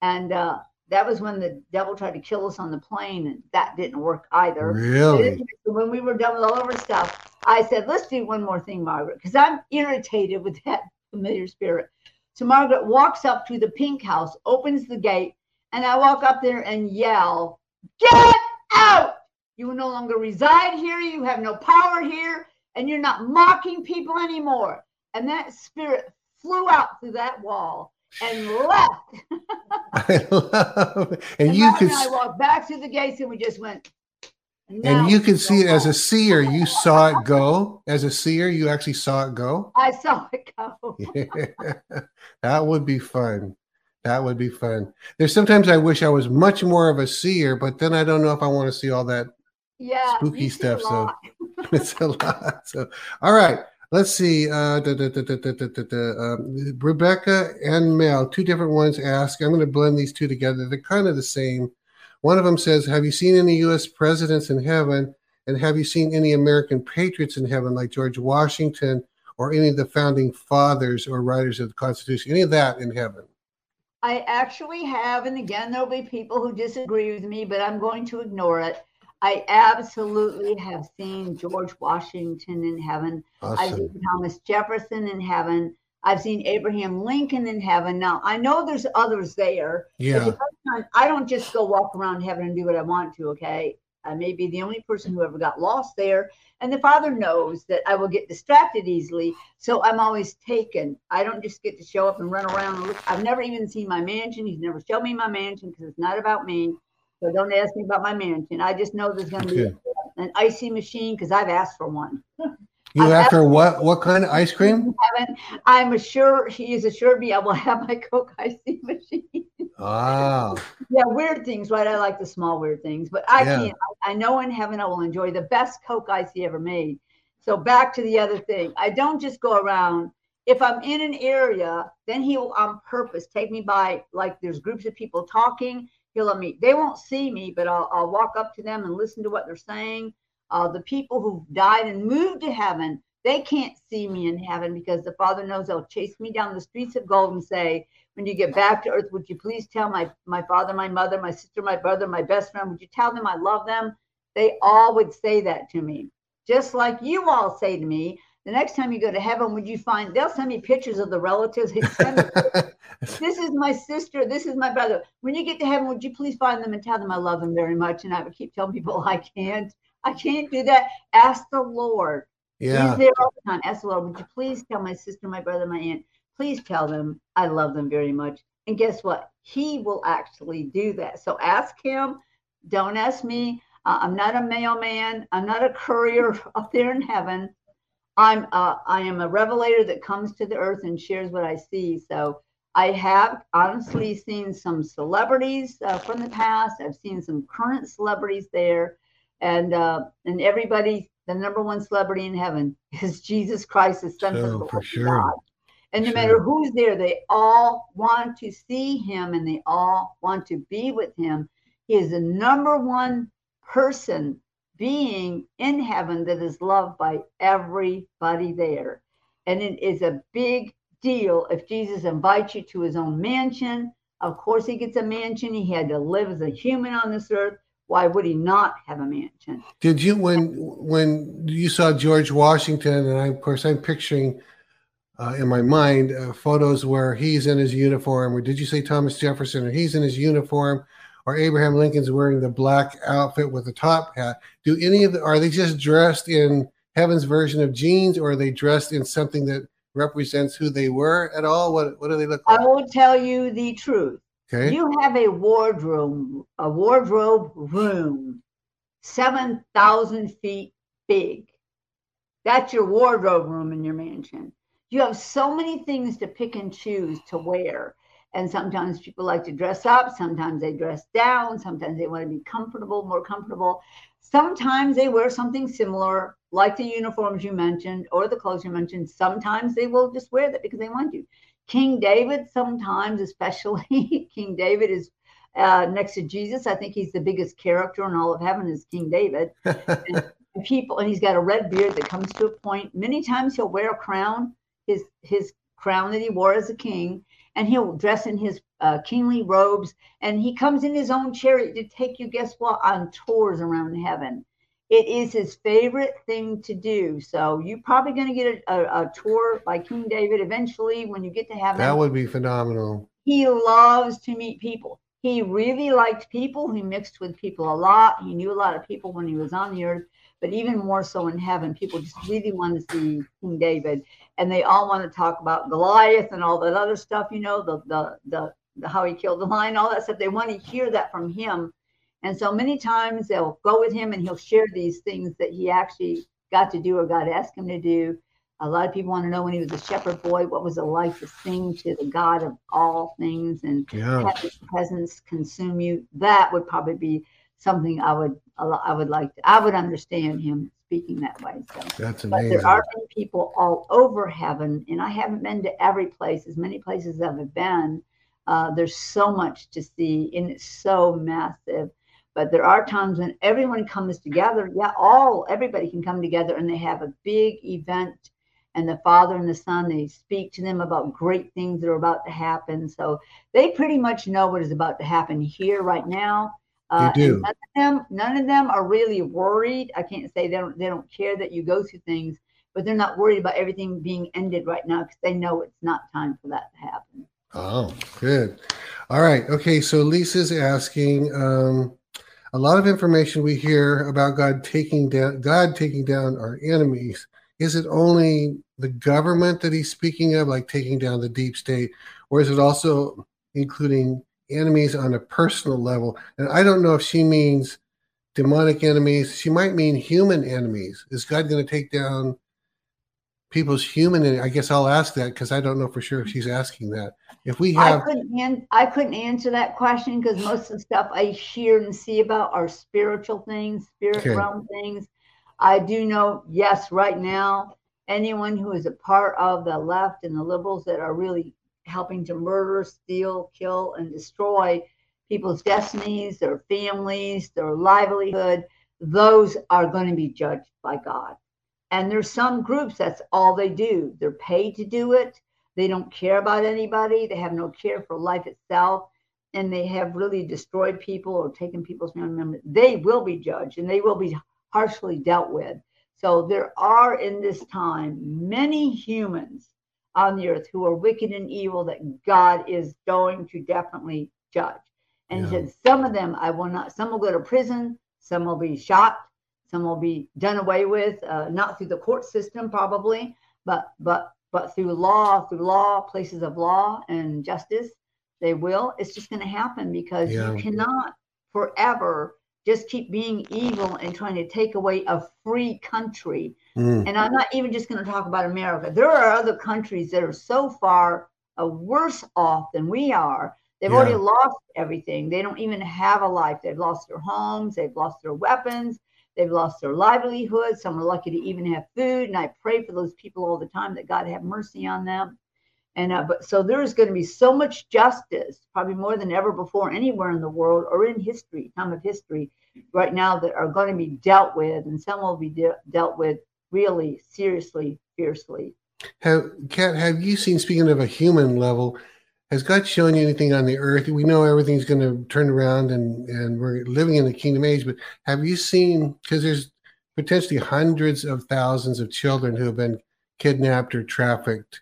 and uh, that was when the devil tried to kill us on the plane, and that didn't work either. Really? When we were done with all of our stuff, I said, let's do one more thing, Margaret, because I'm irritated with that [LAUGHS] familiar spirit. So Margaret walks up to the pink house, opens the gate, and I walk up there and yell, Get out! You will no longer reside here. You have no power here, and you're not mocking people anymore. And that spirit flew out through that wall and left. [LAUGHS] I love it. And And you could and I walked back through the gates, and we just went. and you could see it as a seer. You saw it go. As a seer, you actually saw it go. [LAUGHS] I saw it go. yeah. [LAUGHS] that would be fun. That would be fun. There's sometimes I wish I was much more of a seer, but then I don't know if I want to see all that. Yeah, Spooky you see a stuff, so- It's a lot. So, all right let's see, uh, da, da, da, um, Rebecca and Mel, two different ones ask. I'm going to blend these two together. They're kind of the same. One of them says, Have you seen any U.S. presidents in heaven? And have you seen any American patriots in heaven, like George Washington or any of the founding fathers or writers of the Constitution? Any of that in heaven? I actually have. And again, there'll be people who disagree with me, but I'm going to ignore it. I absolutely have seen George Washington in heaven. I've seen Thomas Jefferson in heaven. I've seen Abraham Lincoln in heaven. Now, I know there's others there. Yeah. the first time- I don't just go walk around heaven and do what I want to, okay? I may be the only person who ever got lost there. And the Father knows that I will get distracted easily. So I'm always taken. I don't just get to show up and run around and look. I've never even seen my mansion. He's never shown me my mansion because it's not about me. So don't ask me about my mansion. I just know there's going to Okay. be an icy machine because I've asked for one. You after what? What kind of ice cream? [LAUGHS] Heaven, I'm assured he has assured me I will have my Coke [LAUGHS] icy machine. Ah, yeah, weird things, right? I like the small weird things, but I Yeah. can't. I, I know in heaven I will enjoy the best Coke icy ever made. So back to the other thing. I don't just go around. If I'm in an area, then he will on purpose take me by like there's groups of people talking. He'll. They won't see me, but I'll, I'll walk up to them and listen to what they're saying. Uh, the people who died and moved to heaven, they can't see me in heaven because the Father knows they'll chase me down the streets of gold and say, when you get back to earth, would you please tell my, my father, my mother, my sister, my brother, my best friend, would you tell them I love them? They all would say that to me, just like you all say to me. The next time you go to heaven, would you find they'll send me pictures of the relatives? [LAUGHS] this is my sister. This is my brother. When you get to heaven, would you please find them and tell them I love them very much? And I would keep telling people I can't. I can't do that. Ask the Lord. Yeah. He's there all the time. Ask the Lord, would you please tell my sister, my brother, my aunt, please tell them I love them very much. And guess what? He will actually do that. So ask him. Don't ask me. Uh, I'm not a mailman. I'm not a courier [LAUGHS] up there in heaven. I'm uh, I am a revelator that comes to the earth and shares what I see. So I have honestly seen some celebrities uh, from the past. I've seen some current celebrities there, and uh, and everybody. The number one celebrity in heaven [LAUGHS] is Jesus Christ, the Son Oh, of the for sure. God. And no Sure. matter who's there, they all want to see him and they all want to be with him. He is the number one person being in heaven that is loved by everybody there. And it is a big deal if Jesus invites you to his own mansion. Of course, he gets a mansion. He had to live as a human on this earth. Why would he not have a mansion? Did you when when you saw George Washington and I, of course I'm picturing uh, in my mind uh, photos where he's in his uniform or did you say Thomas Jefferson or he's in his uniform or Abraham Lincoln's wearing the black outfit with the top hat do any of the are they just dressed in heaven's version of jeans or are they dressed in something that represents who they were at all what what do they look like I will tell you the truth. okay You have a wardrobe, a wardrobe room, 7,000 feet big. That's your wardrobe room in your mansion. You have so many things to pick and choose to wear. And sometimes people like to dress up, sometimes they dress down, sometimes they want to be comfortable, more comfortable. Sometimes they wear something similar, like the uniforms you mentioned or the clothes you mentioned. Sometimes they will just wear that because they want to. King David, sometimes, especially [LAUGHS] King David is uh, next to Jesus. I think he's the biggest character in all of heaven is King David. [LAUGHS] And people, and he's got a red beard that comes to a point. Many times he'll wear a crown, his his crown that he wore as a king, and he'll dress in his uh, kingly robes. And he comes in his own chariot to take you, guess what, on tours around heaven. It is his favorite thing to do. So you're probably going to get a, a, a tour by King David eventually when you get to heaven that would be phenomenal he loves to meet people. He really liked people. He mixed with people a lot. He knew a lot of people when he was on the earth, but even more so in heaven. People just really want to see King David, and they all want to talk about Goliath and all that other stuff. You know, the the the, the how he killed the lion, all that stuff. They want to hear that from him, and so many times they'll go with him and he'll share these things that he actually got to do or God asked him to do. A lot of people want to know when he was a shepherd boy, what was it like to sing to the God of all things and yeah have his presence consume you? That would probably be something I would I would like to, I would understand him speaking that way. So that's but amazing there are many people all over heaven, and I haven't been to every place, as many places as I've been. Uh, there's so much to see, and it's so massive. But there are times when everyone comes together. Yeah, all everybody can come together, and they have a big event. And the Father and the Son, they speak to them about great things that are about to happen. So they pretty much know what is about to happen here right now. Uh, and do. None of them, none of them are really worried. I can't say they don't they don't care that you go through things, but they're not worried about everything being ended right now because they know it's not time for that to happen. Oh, good. All right. Okay. So Lisa's asking um, a lot of information we hear about God taking down God taking down our enemies. Is it only the government that he's speaking of, like taking down the deep state, or is it also including enemies on a personal level? And I don't know if she means demonic enemies. She might mean human enemies. Is God going to take down people's human? en- I guess I'll ask that because I don't know for sure if she's asking that. If we I have couldn't an- I couldn't answer that question because most of the stuff I hear and see about are spiritual things, spirit Okay. realm things. I do know, yes, right now, anyone who is a part of the left and the liberals that are really helping to murder, steal, kill, and destroy people's destinies, their families, their livelihood, those are going to be judged by God. And there's some groups that's all they do. They're paid to do it. They don't care about anybody. They have no care for life itself. And they have really destroyed people or taken people's family members. They will be judged and they will be harshly dealt with. So there are in this time many humans on the earth who are wicked and evil that God is going to definitely judge. And Yeah. he said, Some of them I will not, some will go to prison, some will be shot, some will be done away with, uh, not through the court system probably, but but but through law, through law, places of law and justice, they will. It's just going to happen because Yeah. you cannot forever just keep being evil and trying to take away a free country. Mm. And I'm not even just going to talk about America. There are other countries that are so far uh, worse off than we are. They've Yeah. already lost everything. They don't even have a life. They've lost their homes. They've lost their weapons. They've lost their livelihood. Some are lucky to even have food. And I pray for those people all the time that God have mercy on them. And uh, but so there is going to be so much justice, probably more than ever before, anywhere in the world or in history, time of history, right now that are going to be dealt with, and some will be de- dealt with really seriously, fiercely. Have Kat, have you seen? Speaking of a human level, has God shown you anything on the earth? We know everything's going to turn around, and and we're living in the kingdom age. But have you seen? Because there's potentially hundreds of thousands of children who have been kidnapped or trafficked.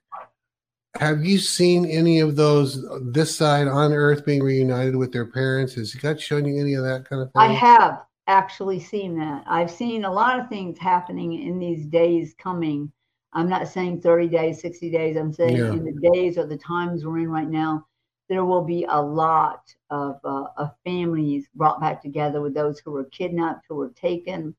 Have you seen any of those this side on earth being reunited with their parents? Has God shown you any of that kind of thing? I have actually seen that. I've seen a lot of things happening in these days coming. I'm not saying 30 days, 60 days. I'm saying Yeah. in the days or the times we're in right now, there will be a lot of, uh, of families brought back together with those who were kidnapped, who were taken,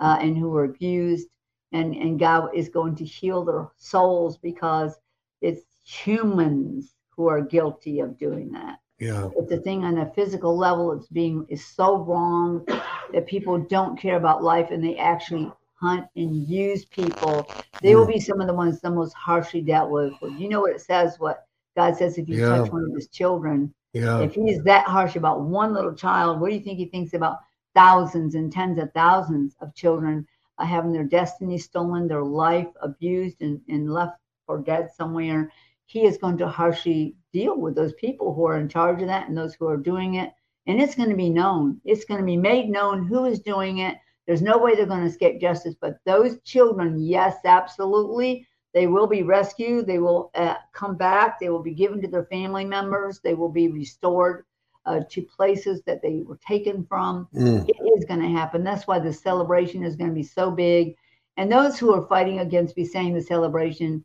uh, and who were abused. And, and God is going to heal their souls because it's humans who are guilty of doing that yeah, but the thing on a physical level it's being is so wrong that people don't care about life and they actually hunt and use people. They will be some of the ones the most harshly dealt with. You know what it says what god says if you Yeah. touch one of his children. Yeah, if he's that harsh about one little child what do you think he thinks about thousands and tens of thousands of children uh, having their destiny stolen their life abused and, and left for dead somewhere he is going to harshly deal with those people who are in charge of that and those who are doing it. And it's going to be known. It's going to be made known who is doing it. There's no way they're going to escape justice. But those children, yes, absolutely, they will be rescued. They will uh, come back. They will be given to their family members. They will be restored uh, to places that they were taken from Mm. it is going to happen. That's why the celebration is going to be so big. And those who are fighting against me saying the celebration,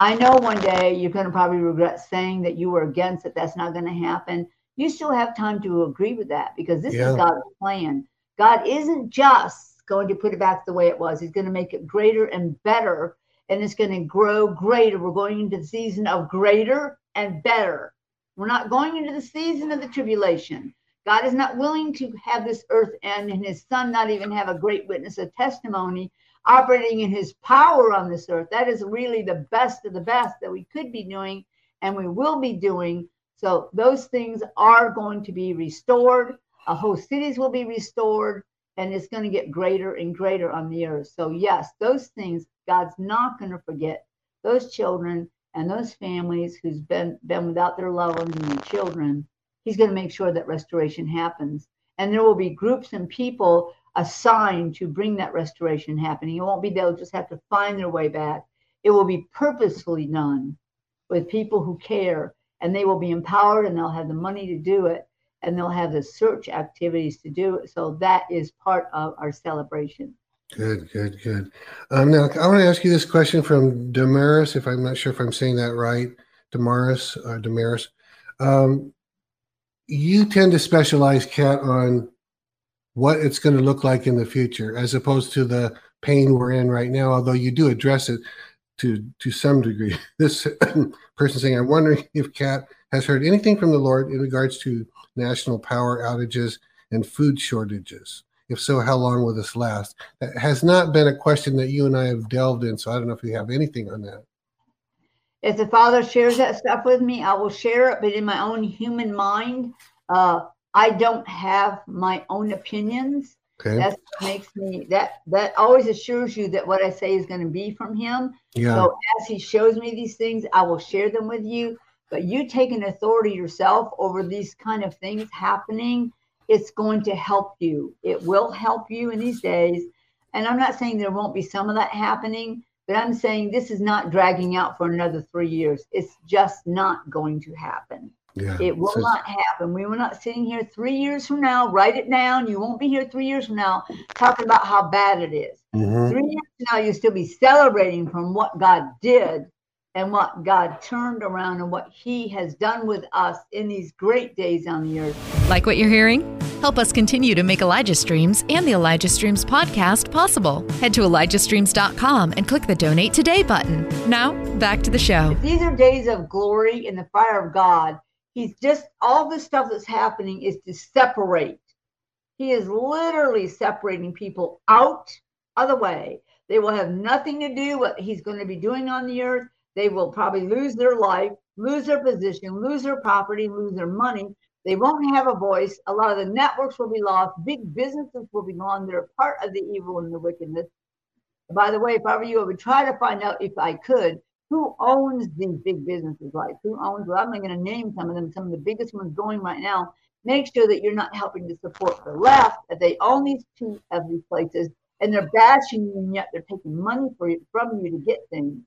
I know one day you're going to probably regret saying that you were against it. That's not going to happen. You still have time to agree with that because this Yeah. is God's plan. God isn't just going to put it back the way it was, He's going to make it greater and better. And it's going to grow greater. We're going into the season of greater and better. We're not going into the season of the tribulation. God is not willing to have this earth end and his son not even have a great witness, a testimony operating in his power on this earth. That is really the best of the best that we could be doing and we will be doing. So those things are going to be restored. Uh, whole cities will be restored and it's going to get greater and greater on the earth. So, yes, those things God's not going to forget. Those children and those families who's been been without their loved ones and their children, He's going to make sure that restoration happens. And there will be groups and people assigned to bring that restoration happening. It won't be they'll just have to find their way back. It will be purposefully done with people who care, and they will be empowered and they'll have the money to do it, and they'll have the search activities to do it. So that is part of our celebration. Good, good, good. Um, now, I want to ask you this question from Damaris, if I'm not sure if I'm saying that right. Damaris, uh, Damaris. Um, you tend to specialize, Kat, on what it's going to look like in the future, as opposed to the pain we're in right now. Although you do address it to to some degree. [LAUGHS] This [CLEARS THROAT] person saying, "I'm wondering if Kat has heard anything from the Lord in regards to national power outages and food shortages." If so, how long will this last? That has not been a question that you and I have delved in, so I don't know if you have anything on that. If the Father shares that stuff with me, I will share it. But in my own human mind, uh, I don't have my own opinions. Okay. That's what makes me that that always assures you that what I say is going to be from him. yeah. So as he shows me these things, I will share them with you. But you taking authority yourself over these kind of things happening, it's going to help you. It will help you in these days. And I'm not saying there won't be some of that happening, but I'm saying this is not dragging out for another three years. It's just not going to happen. Yeah. It will So- not happen. We will not sitting here three years from now. Write it down. You won't be here three years from now talking about how bad it is. Mhm. Three years from now, you'll still be celebrating from what God did and what God turned around and what He has done with us in these great days on the earth. Like what you're hearing? Help us continue to make Elijah Streams and the Elijah Streams podcast possible. Head to ElijahStreams.com and click the Donate Today button. Now, back to the show. These are days of glory in the fire of God. He's just all the stuff that's happening is to separate. He is literally separating people out of the way. They will have nothing to do what he's going to be doing on the earth. They will probably lose their life, lose their position, lose their property, lose their money. They won't have a voice. A lot of the networks will be lost. Big businesses will be gone. They're part of the evil and the wickedness. By the way, if I were you, I would try to find out if I could who owns these big businesses like who owns well, i'm not going to name some of them some of the biggest ones going right now make sure that you're not helping to support the left that they own these two of these places and they're bashing you and yet they're taking money for you, from you to get things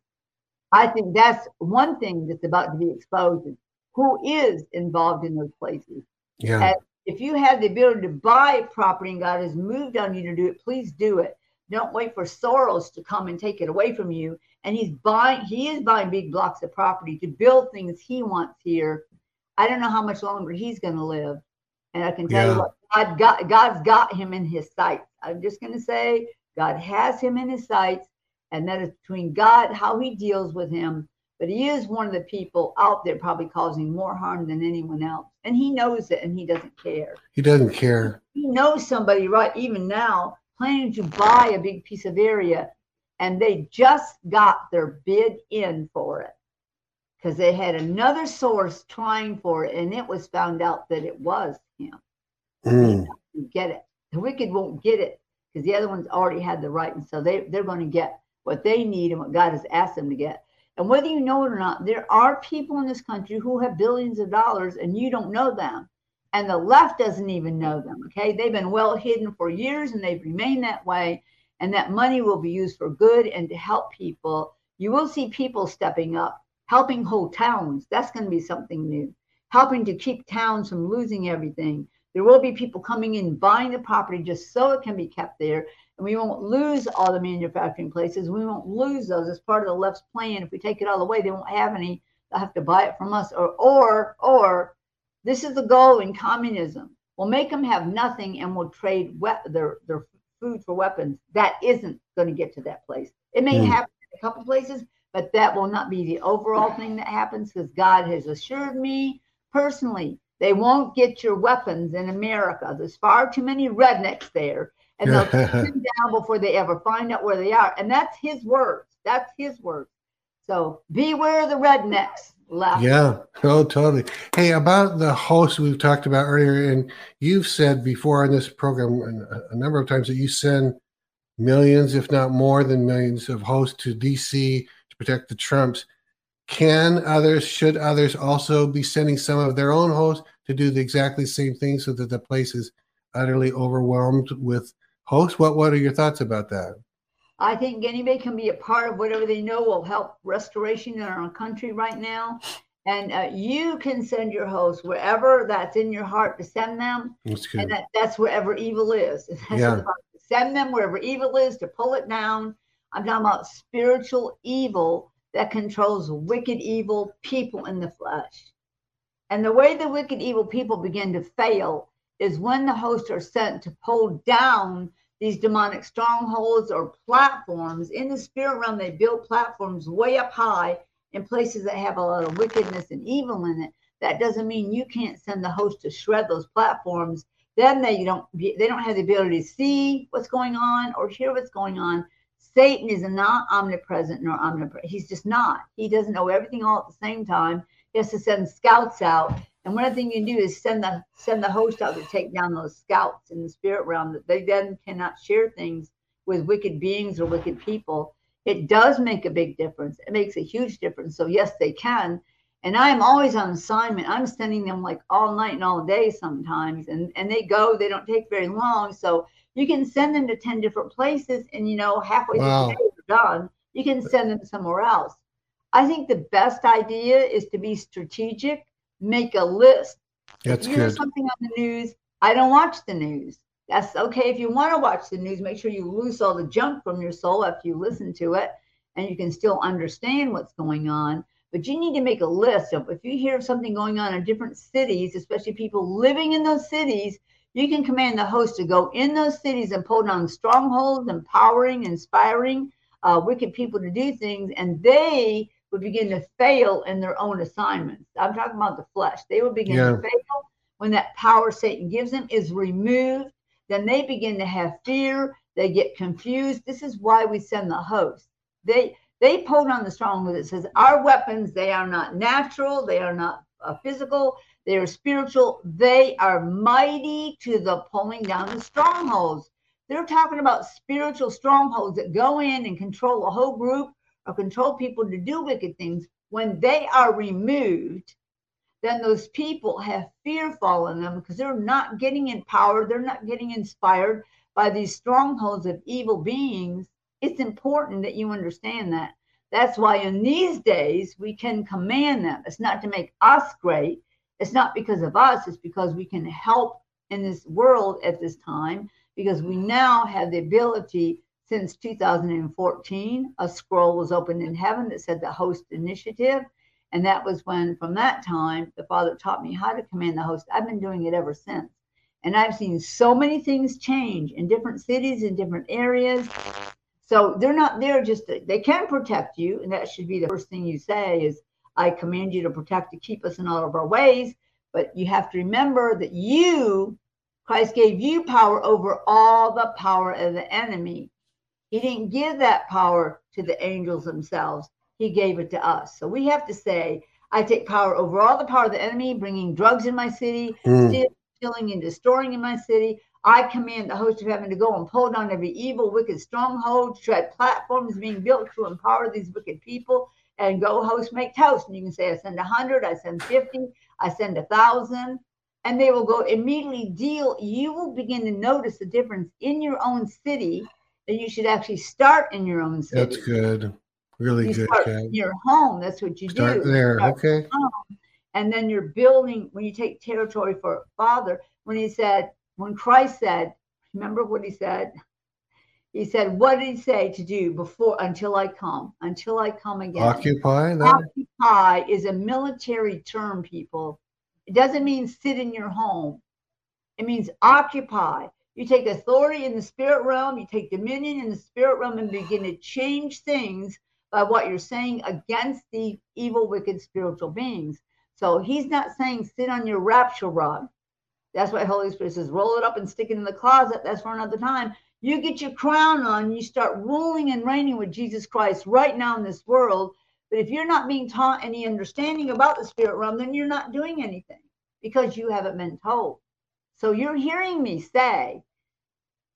i think that's one thing that's about to be exposed is who is involved in those places Yeah. and if you have the ability to buy property and god has moved on you to do it please do it don't wait for Soros to come and take it away from you. And he's buying, he is buying big blocks of property to build things he wants here. I don't know how much longer he's going to live. And I can tell Yeah. you what, God got, God's got him in his sights. I'm just going to say, God has him in his sights. And that is between God, how he deals with him. But he is one of the people out there probably causing more harm than anyone else. And he knows it and he doesn't care He doesn't care. he knows somebody right even now planning to buy a big piece of area and they just got their bid in for it because they had another source trying for it and it was found out that it was him Mm. Get it the wicked won't get it because the other ones already had the right and so they, they're going to get what they need and what god has asked them to get and whether you know it or not there are people in this country who have billions of dollars and you don't know them and the left doesn't even know them. Okay, they've been well hidden for years and they've remained that way. And that money will be used for good and to help people. You will see people stepping up, helping whole towns. That's going to be something new. Helping to keep towns from losing everything. There will be people coming in buying the property just so it can be kept there. And we won't lose all the manufacturing places. We won't lose those as part of the left's plan. If we take it all away, they won't have any. They'll have to buy it from us. Or or or this is the goal in communism. We'll make them have nothing and we'll trade we- their, their food for weapons. That isn't going to get to that place. It may Hmm. happen in a couple places, but that will not be the overall thing that happens because God has assured me personally they won't get your weapons in America. There's far too many rednecks there. And they'll take them down before they ever find out where they are. And that's his words. That's his words. So beware the rednecks left. Yeah, oh, totally. Hey, about the host we've talked about earlier, and you've said before on this program a, a number of times that you send millions, if not more than millions, of hosts to DC to protect the Trumps. Can others, should others also be sending some of their own hosts to do the exactly same thing so that the place is utterly overwhelmed with hosts? What What are your thoughts about that? I think anybody can be a part of whatever they know will help restoration in our country right now. And uh, you can send your host wherever that's in your heart to send them. That's good. And that, that's wherever evil is. [LAUGHS] Yeah. the Bible says. Send them wherever evil is to pull it down. I'm talking about spiritual evil that controls wicked, evil people in the flesh. And the way the wicked, evil people begin to fail is when the hosts are sent to pull down these demonic strongholds or platforms in the spirit realm. They build platforms way up high in places that have a lot of wickedness and evil in it. That doesn't mean you can't send the host to shred those platforms. Then they don't they don't have the ability to see what's going on or hear what's going on. Satan is not omnipresent nor omnipresent. He's just not. He doesn't know everything all at the same time. He has to send scouts out And one of the you can do is send the send the host out to take down those scouts in the spirit realm that they then cannot share things with wicked beings or wicked people. It does make a big difference. It makes a huge difference. So yes, they can. And I'm always on assignment. I'm sending them like all night and all day sometimes. And and they go, they don't take very long. So you can send them to 10 different places and you know, halfway Wow. through the day they're done. You can send them somewhere else. I think the best idea is to be strategic, make a list. That's if you hear good. something on the news, I don't watch the news. That's okay if you want to watch the news. Make sure you loose all the junk from your soul after you listen to it, and you can still understand what's going on. But you need to make a list of if you hear of something going on in different cities, especially people living in those cities, you can command the host to go in those cities and pull down strongholds, empowering, inspiring uh, wicked people to do things, and they would begin to fail in their own assignments. I'm talking about the flesh. They would begin Yeah. to fail when that power Satan gives them is removed. Then they begin to have fear. They get confused. This is why we send the host. They they pulled on the stronghold that says our weapons they are not natural. They are not uh, physical. They are spiritual. They are mighty to the pulling down the strongholds. They're talking about spiritual strongholds that go in and control a whole group or control people to do wicked things. When they are removed, then those people have fear fall on them because they're not getting empowered, they're not getting inspired by these strongholds of evil beings. It's important that you understand that. That's why in these days we can command them. It's not to make us great, it's not because of us, it's because we can help in this world at this time because we now have the ability since 2014 a scroll was opened in heaven that said the host initiative. And that was when from that time the father taught me how to command the host. I've been doing it ever since. And i've seen so many things change in different cities in different areas. So they're not there just to, they can protect you. And that should be the first thing you say is i command you to protect to keep us in all of our ways. But you have to remember that you christ gave you power over all the power of the enemy he didn't give that power to the angels themselves. He gave it to us. So we have to say, I take power over all the power of the enemy, bringing drugs in my city, Mm. stealing, killing, and destroying in my city. I command the host of heaven to go and pull down every evil, wicked stronghold, tread platforms being built to empower these wicked people, and go host, make toast. And you can say, I send a hundred, I send fifty, I send a thousand, and they will go immediately deal. You will begin to notice the difference in your own city that you should actually start in your own city. That's good. Really You good, start in your home. That's what you Start do. there. Start Okay. home. And then you're building when you take territory for Father. When he said, when Christ said, remember what he said? He said, What did he say to do before until I come? Until I come again. Occupy that. Occupy is a military term, people. It doesn't mean sit in your home. It means occupy. You take authority in the spirit realm, you take dominion in the spirit realm, and begin to change things by what you're saying against the evil, wicked spiritual beings. So he's not saying sit on your rapture rod. That's why Holy Spirit says roll it up and stick it in the closet. That's for another time. You get your crown on, you start ruling and reigning with Jesus Christ right now in this world. But if you're not being taught any understanding about the spirit realm, then you're not doing anything because you haven't been told. So you're hearing me say,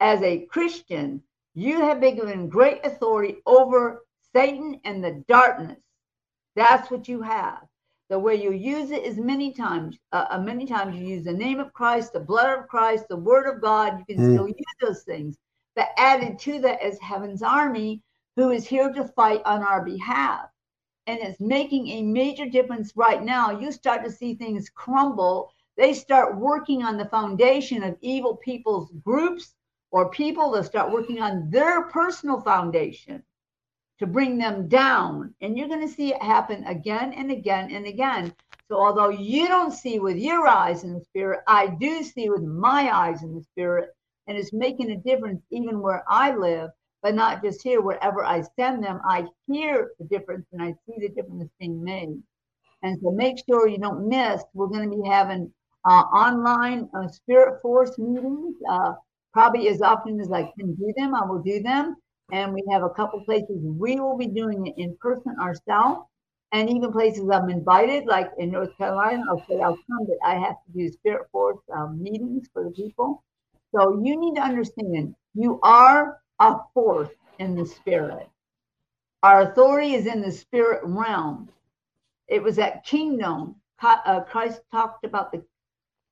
as a Christian, you have been given great authority over Satan and the darkness. That's what you have. The way you use it is many times. Uh, uh, many times you use the name of Christ, the blood of Christ, the Word of God. You can Mm. still use those things. But added to that is Heaven's army, who is here to fight on our behalf and it's making a major difference right now. You start to see things crumble. They start working on the foundation of evil people's groups or people that start working on their personal foundation to bring them down. And you're going to see it happen again and again and again. So, although you don't see with your eyes in the spirit, I do see with my eyes in the spirit. And it's making a difference even where I live but not just here. Wherever I send them, I hear the difference and I see the difference being made. And so make sure you don't miss. We're going to be having online uh, Spirit Force meetings, uh, probably as often as I can do them. I will do them. And we have a couple places we will be doing it in person ourselves. And even places I'm invited, like in North Carolina, I'll say I'll come, but I have to do spirit force um, meetings for the people. So you need to understand you are a force in the spirit. Our authority is in the spirit realm. It was that kingdom. Uh, Christ talked about the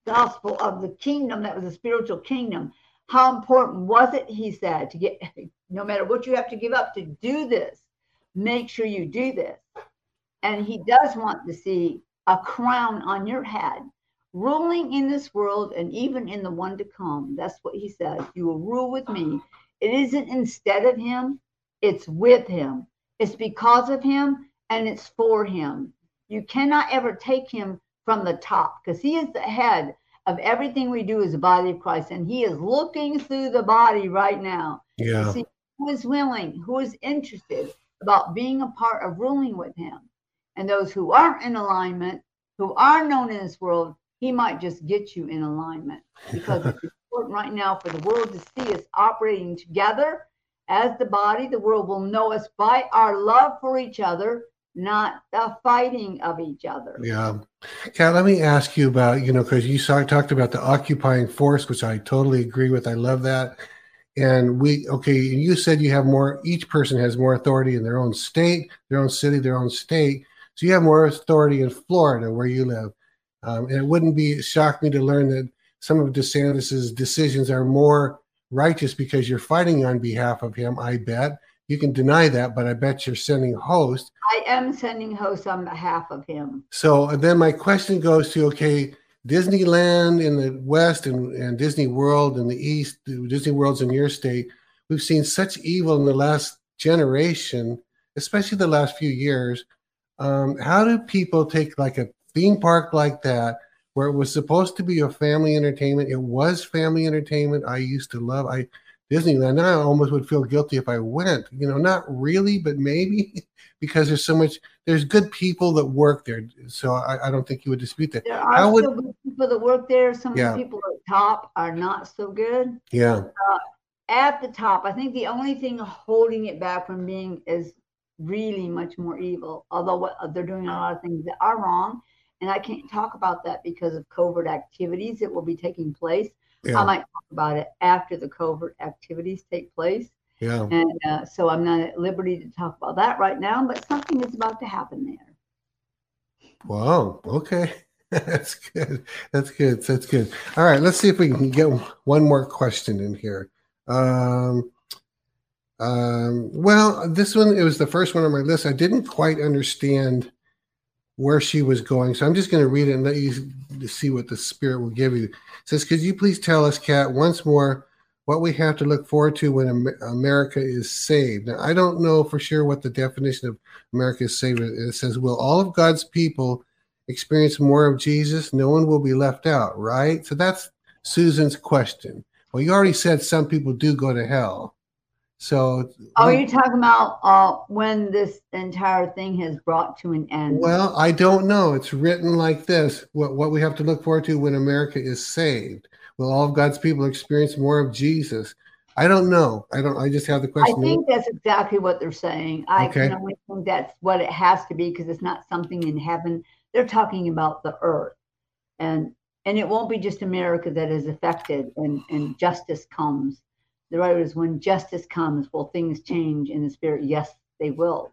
gospel of the kingdom that was a spiritual kingdom. How important was it, he said, to get [LAUGHS] no matter what you have to give up to do this, make sure you do this. And he does want to see a crown on your head, ruling in this world and even in the one to come. That's what he says. You will rule with me. It isn't instead of him, it's with him. It's because of him and it's for him. You cannot ever take him from the top because he is the head of everything we do as a body of Christ. And he is looking through the body right now. Yeah. See who is willing, who is interested about being a part of ruling with him. And those who aren't in alignment, who are known in this world, he might just get you in alignment [LAUGHS] because it's important right now for the world to see us operating together as the body. The world will know us by our love for each other not the fighting of each other. Yeah. Kat, let me ask you about, you know, because you saw, talked about the occupying force, which I totally agree with. I love that. And we, okay, you said you have more, each person has more authority in their own state, their own city, their own state. So you have more authority in Florida where you live. Um, and it wouldn't be shock me to learn that some of DeSantis's decisions are more righteous because you're fighting on behalf of him, I bet you can deny that, but I bet you're sending host. I am sending host on behalf of him. So and then my question goes to okay, Disneyland in the West and, and Disney World in the East, Disney World's in your state. We've seen such evil in the last generation, especially the last few years. Um, how do people take like a theme park like that, where it was supposed to be a family entertainment? It was family entertainment. I used to love. I Disneyland. Now I almost would feel guilty if I went. You know, not really, but maybe [LAUGHS] because there's so much. There's good people that work there, so I, I don't think you would dispute that. There are would, still good people that work there. Some yeah. of the people at the top are not so good. Yeah. Uh, at the top, I think the only thing holding it back from being is really much more evil. Although what, they're doing a lot of things that are wrong, and I can't talk about that because of covert activities that will be taking place. Yeah. I might talk about it after the covert activities take place. Yeah. And uh, so I'm not at liberty to talk about that right now, but something is about to happen there. Wow. Okay. [LAUGHS] That's good. That's good. That's good. All right. Let's see if we can get one more question in here. Um, um, well, this one, it was the first one on my list. I didn't quite understand where she was going. So I'm just going to read it and let you see what the Spirit will give you. It says, Could you please tell us, Kat, once more what we have to look forward to when America is saved? Now, I don't know for sure what the definition of America is saved. It says, Will all of God's people experience more of Jesus? No one will be left out, right? So that's Susan's question. Well, you already said some people do go to hell. So, oh, you're talking about uh, when this entire thing has brought to an end? Well, I don't know. It's written like this: what what we have to look forward to when America is saved. Will all of God's people experience more of Jesus? I don't know. I don't. I just have the question. I think that's exactly what they're saying. I okay. can only think that's what it has to be because it's not something in heaven. They're talking about the earth, and and it won't be just America that is affected, and and justice comes the writer is when justice comes, will things change in the spirit? Yes, they will.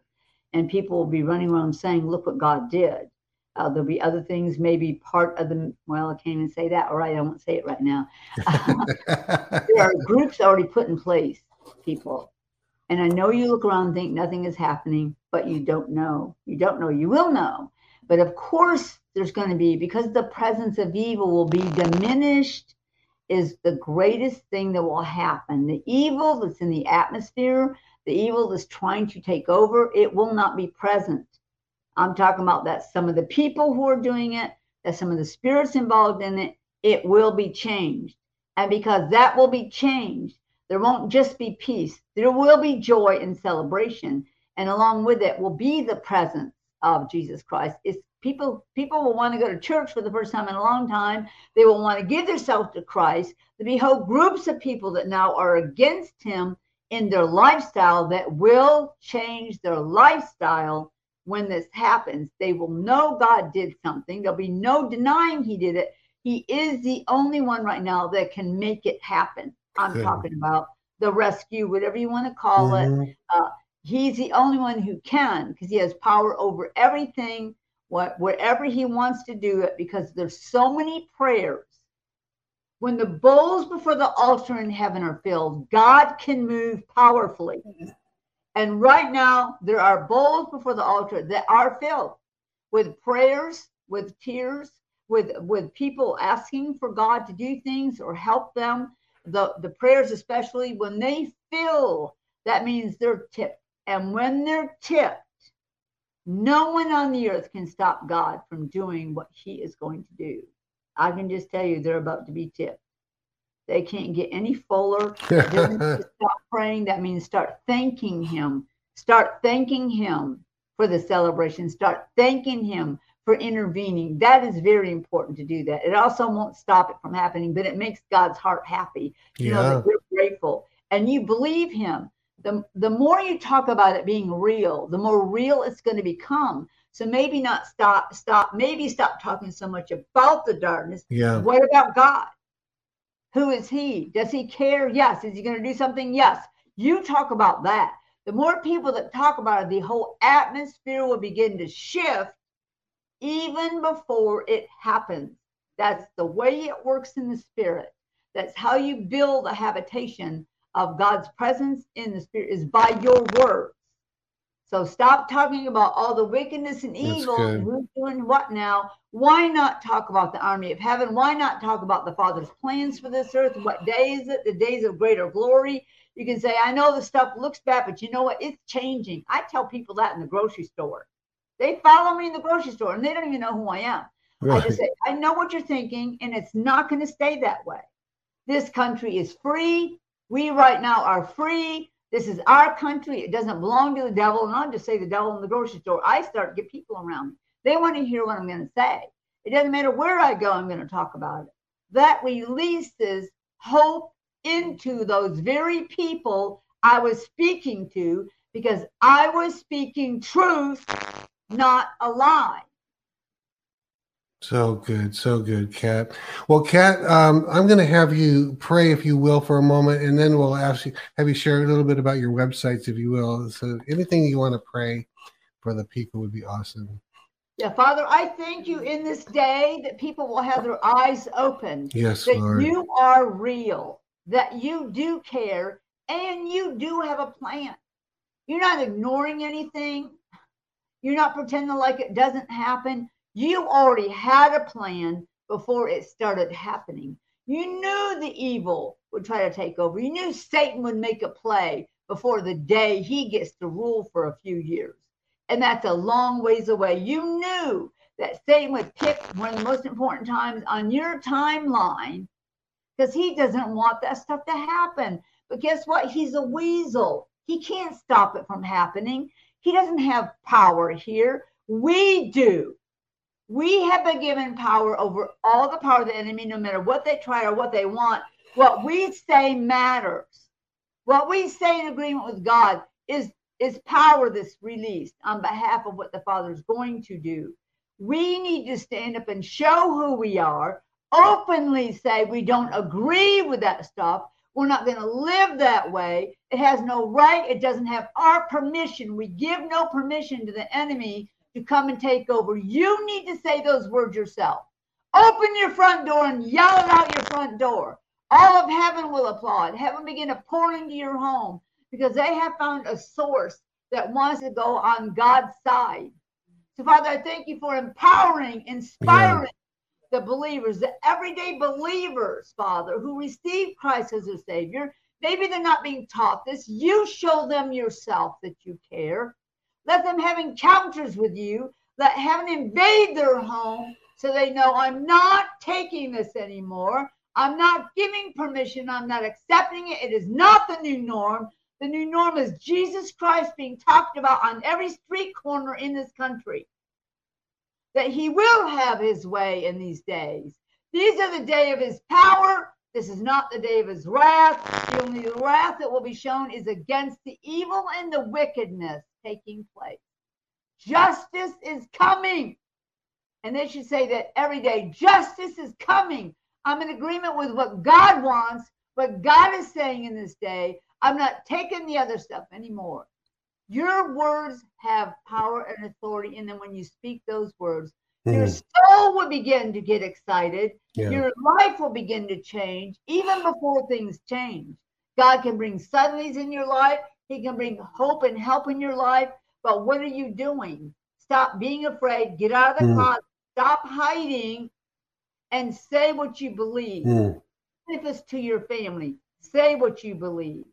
And people will be running around saying, look what God did. Uh, there'll be other things, maybe part of the, well, I can't even say that. All right, I won't say it right now. [LAUGHS] there are groups already put in place, people. And I know you look around and think nothing is happening, but you don't know. You don't know. You will know. But of course, there's going to be, because the presence of evil will be diminished is the greatest thing that will happen. The evil that's in the atmosphere, the evil that's trying to take over, it will not be present. I'm talking about that some of the people who are doing it, that some of the spirits involved in it, it will be changed. And because that will be changed, there won't just be peace, there will be joy and celebration. And along with it will be the presence of Jesus Christ. It's people people will want to go to church for the first time in a long time they will want to give themselves to christ there be whole groups of people that now are against him in their lifestyle that will change their lifestyle when this happens. They will know God did something. There'll be no denying He did it. He is the only one right now that can make it happen. I'm Good. talking about the rescue, whatever you want to call it. Mhm. He's the only one who can because he has power over everything, what wherever he wants to do it, because there's so many prayers. When the bowls before the altar in heaven are filled, God can move powerfully. And right now, there are bowls before the altar that are filled with prayers, with tears, with with people asking for God to do things or help them. The the prayers, especially when they fill, that means they're tipped. And when they're tipped, no one on the earth can stop God from doing what He is going to do. I can just tell you, they're about to be tipped. They can't get any fuller. It doesn't mean to stop praying. That means start thanking Him. Start thanking Him for the celebration. Start thanking Him for intervening. That is very important to do that. It also won't stop it from happening, but it makes God's heart happy. You know that you're grateful and you believe Him. The, the more you talk about it being real, the more real it's going to become. So maybe not stop, stop, maybe stop talking so much about the darkness. Yeah. What about God? Who is He? Does He care? Yes. Is He going to do something? Yes. You talk about that. The more people that talk about it, the whole atmosphere will begin to shift even before it happens. That's the way it works in the spirit. That's how you build a habitation of God's presence in the spirit is by your words. So stop talking about all the wickedness and evil and who's doing what now. Why not talk about the army of heaven? Why not talk about the Father's plans for this earth? What day is it? The days of greater glory. You can say, I know the stuff looks bad, but you know what? It's changing. I tell people that in the grocery store. They follow me in the grocery store and they don't even know who I am. I just say, I know what you're thinking, and it's not going to stay that way. This country is free. We right now are free. This is our country. It doesn't belong to the devil. And I'll just say the devil in the grocery store. I start to get people around me. They want to hear what I'm going to say. It doesn't matter where I go, I'm going to talk about it. That releases hope into those very people I was speaking to because I was speaking truth, not a lie. So good, so good, Kat. Well, Kat, um, I'm going to have you pray, if you will, for a moment, and then we'll ask you, have you share a little bit about your websites, if you will. So, anything you want to pray for the people would be awesome. Yeah, Father, I thank you in this day that people will have their eyes open, Yes, that Lord. you are real, that you do care, and you do have a plan. You're not ignoring anything. You're not pretending like it doesn't happen. You already had a plan before it started happening. You knew the evil would try to take over. You knew Satan would make a play before the day he gets to rule for a few years. And that's a long ways away. You knew that Satan would pick one of the most important times on your timeline because he doesn't want that stuff to happen. But guess what? He's a weasel. He can't stop it from happening. He doesn't have power here. We do. We have been given power over all the power of the enemy, no matter what they try or what they want. What we say matters. What we say in agreement with God is, is power that's released on behalf of what the Father is going to do. We need to stand up and show who we are, openly say we don't agree with that stuff. We're not going to live that way. It has no right. It doesn't have our permission. We give no permission to the enemy to come and take over. You need to say those words yourself. Open your front door and yell it out your front door. All of heaven will applaud. Heaven begin to pour into your home because they have found a source that wants to go on God's side. So, Father, I thank you for empowering, inspiring the believers, the everyday believers, Father, who receive Christ as their Savior. Maybe they're not being taught this. You show them yourself that you care. Let them have encounters with you. Let heaven invade their home so they know I'm not taking this anymore. I'm not giving permission. I'm not accepting it. It is not the new norm. The new norm is Jesus Christ being talked about on every street corner in this country. That he will have his way in these days. These are the day of his power. This is not the day of his wrath. The only wrath that will be shown is against the evil and the wickedness taking place. justice is coming. And they should say that every day, justice is coming. I'm in agreement with what God wants, what God is saying in this day. I'm not taking the other stuff anymore. Your words have power and authority in them when you speak those words. Your Mhm. soul will begin to get excited. Yeah. Your life will begin to change even before things change. God can bring suddenlies in your life. He can bring hope and help in your life. But what are you doing? Stop being afraid. Get out of the Mm. closet. Stop hiding and say what you believe. Mm. If it's to your family, say what you believe.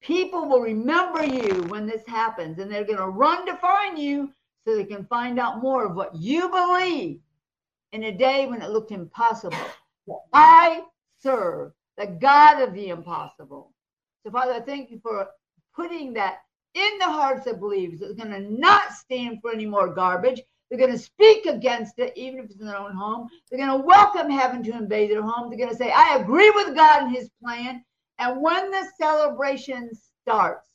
People will remember you when this happens and they're going to run to find you so they can find out more of what you believe in a day when it looked impossible. I serve the God of the impossible. So, Father, I thank you for putting that in the hearts of believers. They're going to not stand for any more garbage. They're going to speak against it, even if it's in their own home. They're going to welcome heaven to invade their home. They're going to say, I agree with God and his plan. And when the celebration starts,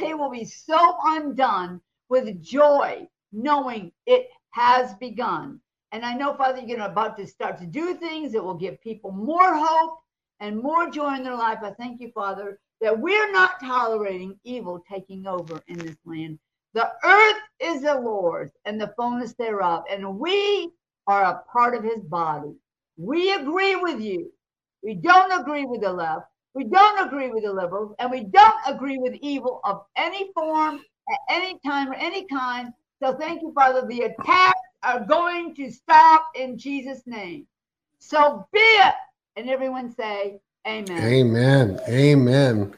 they will be so undone with joy, knowing it has begun. And I know, Father, you're about to start to do things that will give people more hope and more joy in their life. I thank you, Father, that we're not tolerating evil taking over in this land. The earth is the Lord's and the fullness thereof, and we are a part of his body. We agree with you. We don't agree with the left. We don't agree with the liberals, and we don't agree with evil of any form, at any time, or any kind. So thank you, Father. The attacks are going to stop in Jesus' name. So be it. And everyone say, Amen. Amen. Amen.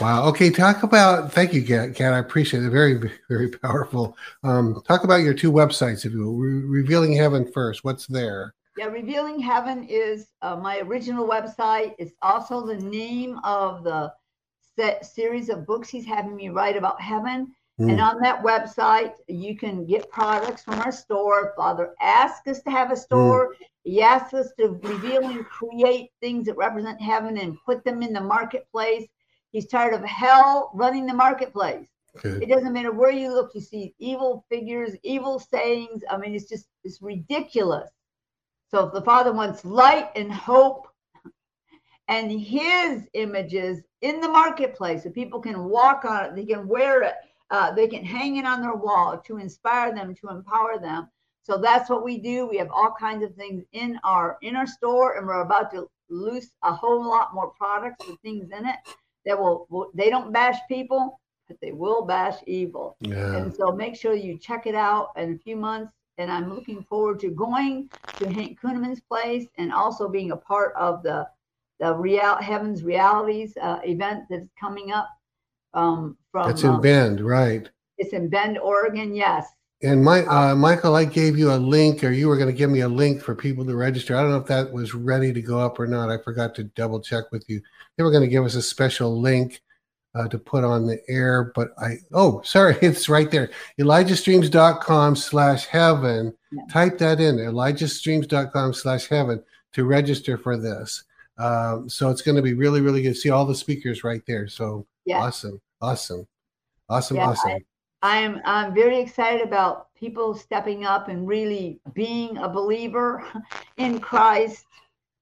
Wow. Okay. Talk about. Thank you, Kat. Kat I appreciate it. Very, very powerful. Um, talk about your two websites, if you will. Re- Revealing Heaven first. What's there? Yeah, Revealing Heaven is uh, my original website. It's also the name of the set series of books he's having me write about heaven. And Mm. on that website, you can get products from our store. Father asked us to have a store. He asked us to reveal and create things that represent heaven and put them in the marketplace. He's tired of hell running the marketplace. It doesn't matter where you look, you see evil figures, evil sayings. I mean, it's just it's ridiculous. So if the Father wants light and hope and his images in the marketplace, so people can walk on it, they can wear it, uh, they can hang it on their wall to inspire them, to empower them. So that's what we do. We have all kinds of things in our in our store, and we're about to loose a whole lot more products with things in it that will, will they don't bash people, but they will bash evil. Yeah. And so make sure you check it out in a few months. And I'm looking forward to going to Hank Kunneman's place and also being a part of the the real Heavens Realities uh, event that's coming up. Um, from That's in um, Bend, right? it's in Bend, Oregon. Yes. And my uh, Michael, I gave you a link, or you were going to give me a link for people to register. I don't know if that was ready to go up or not. I forgot to double check with you. They were going to give us a special link uh, to put on the air, but I oh sorry, [LAUGHS] it's right there. ElijahStreams.com slash heaven. Yeah. Type that in, ElijahStreams.com slash heaven to register for this. Um, so it's going to be really, really good. See all the speakers right there. So Yeah. awesome, awesome, awesome, Yeah, awesome. I'm I'm very excited about people stepping up and really being a believer [LAUGHS] in Christ.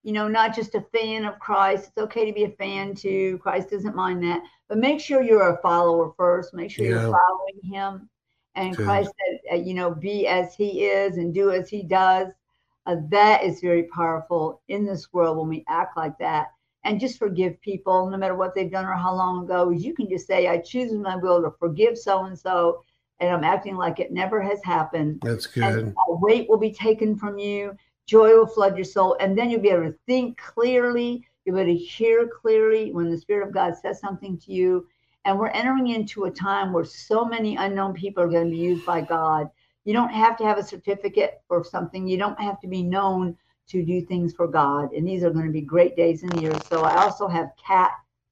You know, not just a fan of Christ. It's okay to be a fan too. Christ doesn't mind that. But make sure you're a follower first. Make sure Yeah. you're following him. And. Christ said, uh, you know, be as he is and do as he does. Uh, that is very powerful in this world when we act like that. And just forgive people, no matter what they've done or how long ago. You can just say, I choose in my will to forgive so and so, and I'm acting like it never has happened. That's good. a weight will be taken from you, joy will flood your soul, and then you'll be able to think clearly. You'll be able to hear clearly when the Spirit of God says something to you. And we're entering into a time where so many unknown people are going to be used by God. You don't have to have a certificate or something. You don't have to be known to do things for God. And these are going to be great days and years. So I also have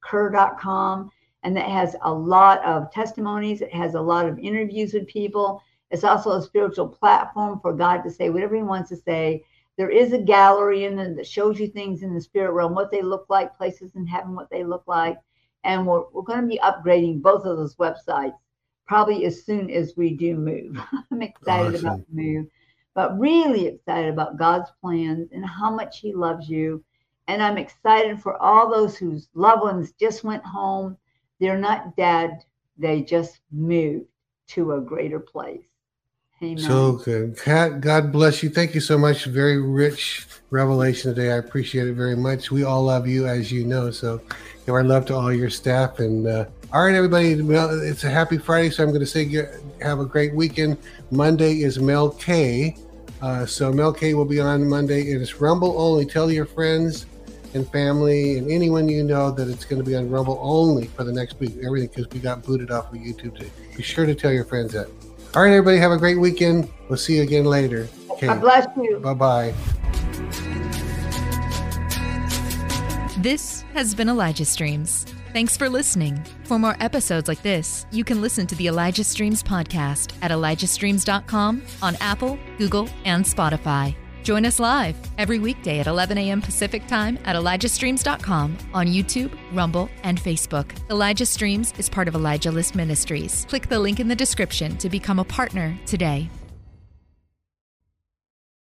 katkerr.com, and that has a lot of testimonies. It has a lot of interviews with people. It's also a spiritual platform for God to say whatever He wants to say. There is a gallery in there that shows you things in the spirit realm, what they look like, places in heaven, what they look like. And we're, we're going to be upgrading both of those websites probably as soon as we do move. [LAUGHS] I'm excited Awesome. about the move, but really excited about God's plans and how much He loves you. And I'm excited for all those whose loved ones just went home. They're not dead, they just moved to a greater place. Amen. So good. Kat, God bless you. Thank you so much. Very rich revelation today. I appreciate it very much. We all love you, as you know. So give our love to all your staff. And uh, all right, everybody, it's a happy Friday. So I'm going to say have a great weekend. Monday is Mel K. Uh, so Mel K will be on Monday. It is Rumble only. Tell your friends and family and anyone you know that it's going to be on Rumble only for the next week. Everything because we got booted off of YouTube today. Be sure to tell your friends that. All right, everybody, have a great weekend. We'll see you again later. Okay, God bless you. bye bye. This has been Elijah Streams. Thanks for listening. For more episodes like this, you can listen to the Elijah Streams podcast at ElijahStreams.com on Apple, Google, and Spotify. Join us live every weekday at 11 a.m. Pacific Time at ElijahStreams.com on YouTube, Rumble, and Facebook. Elijah Streams is part of Elijah List Ministries. Click the link in the description to become a partner today.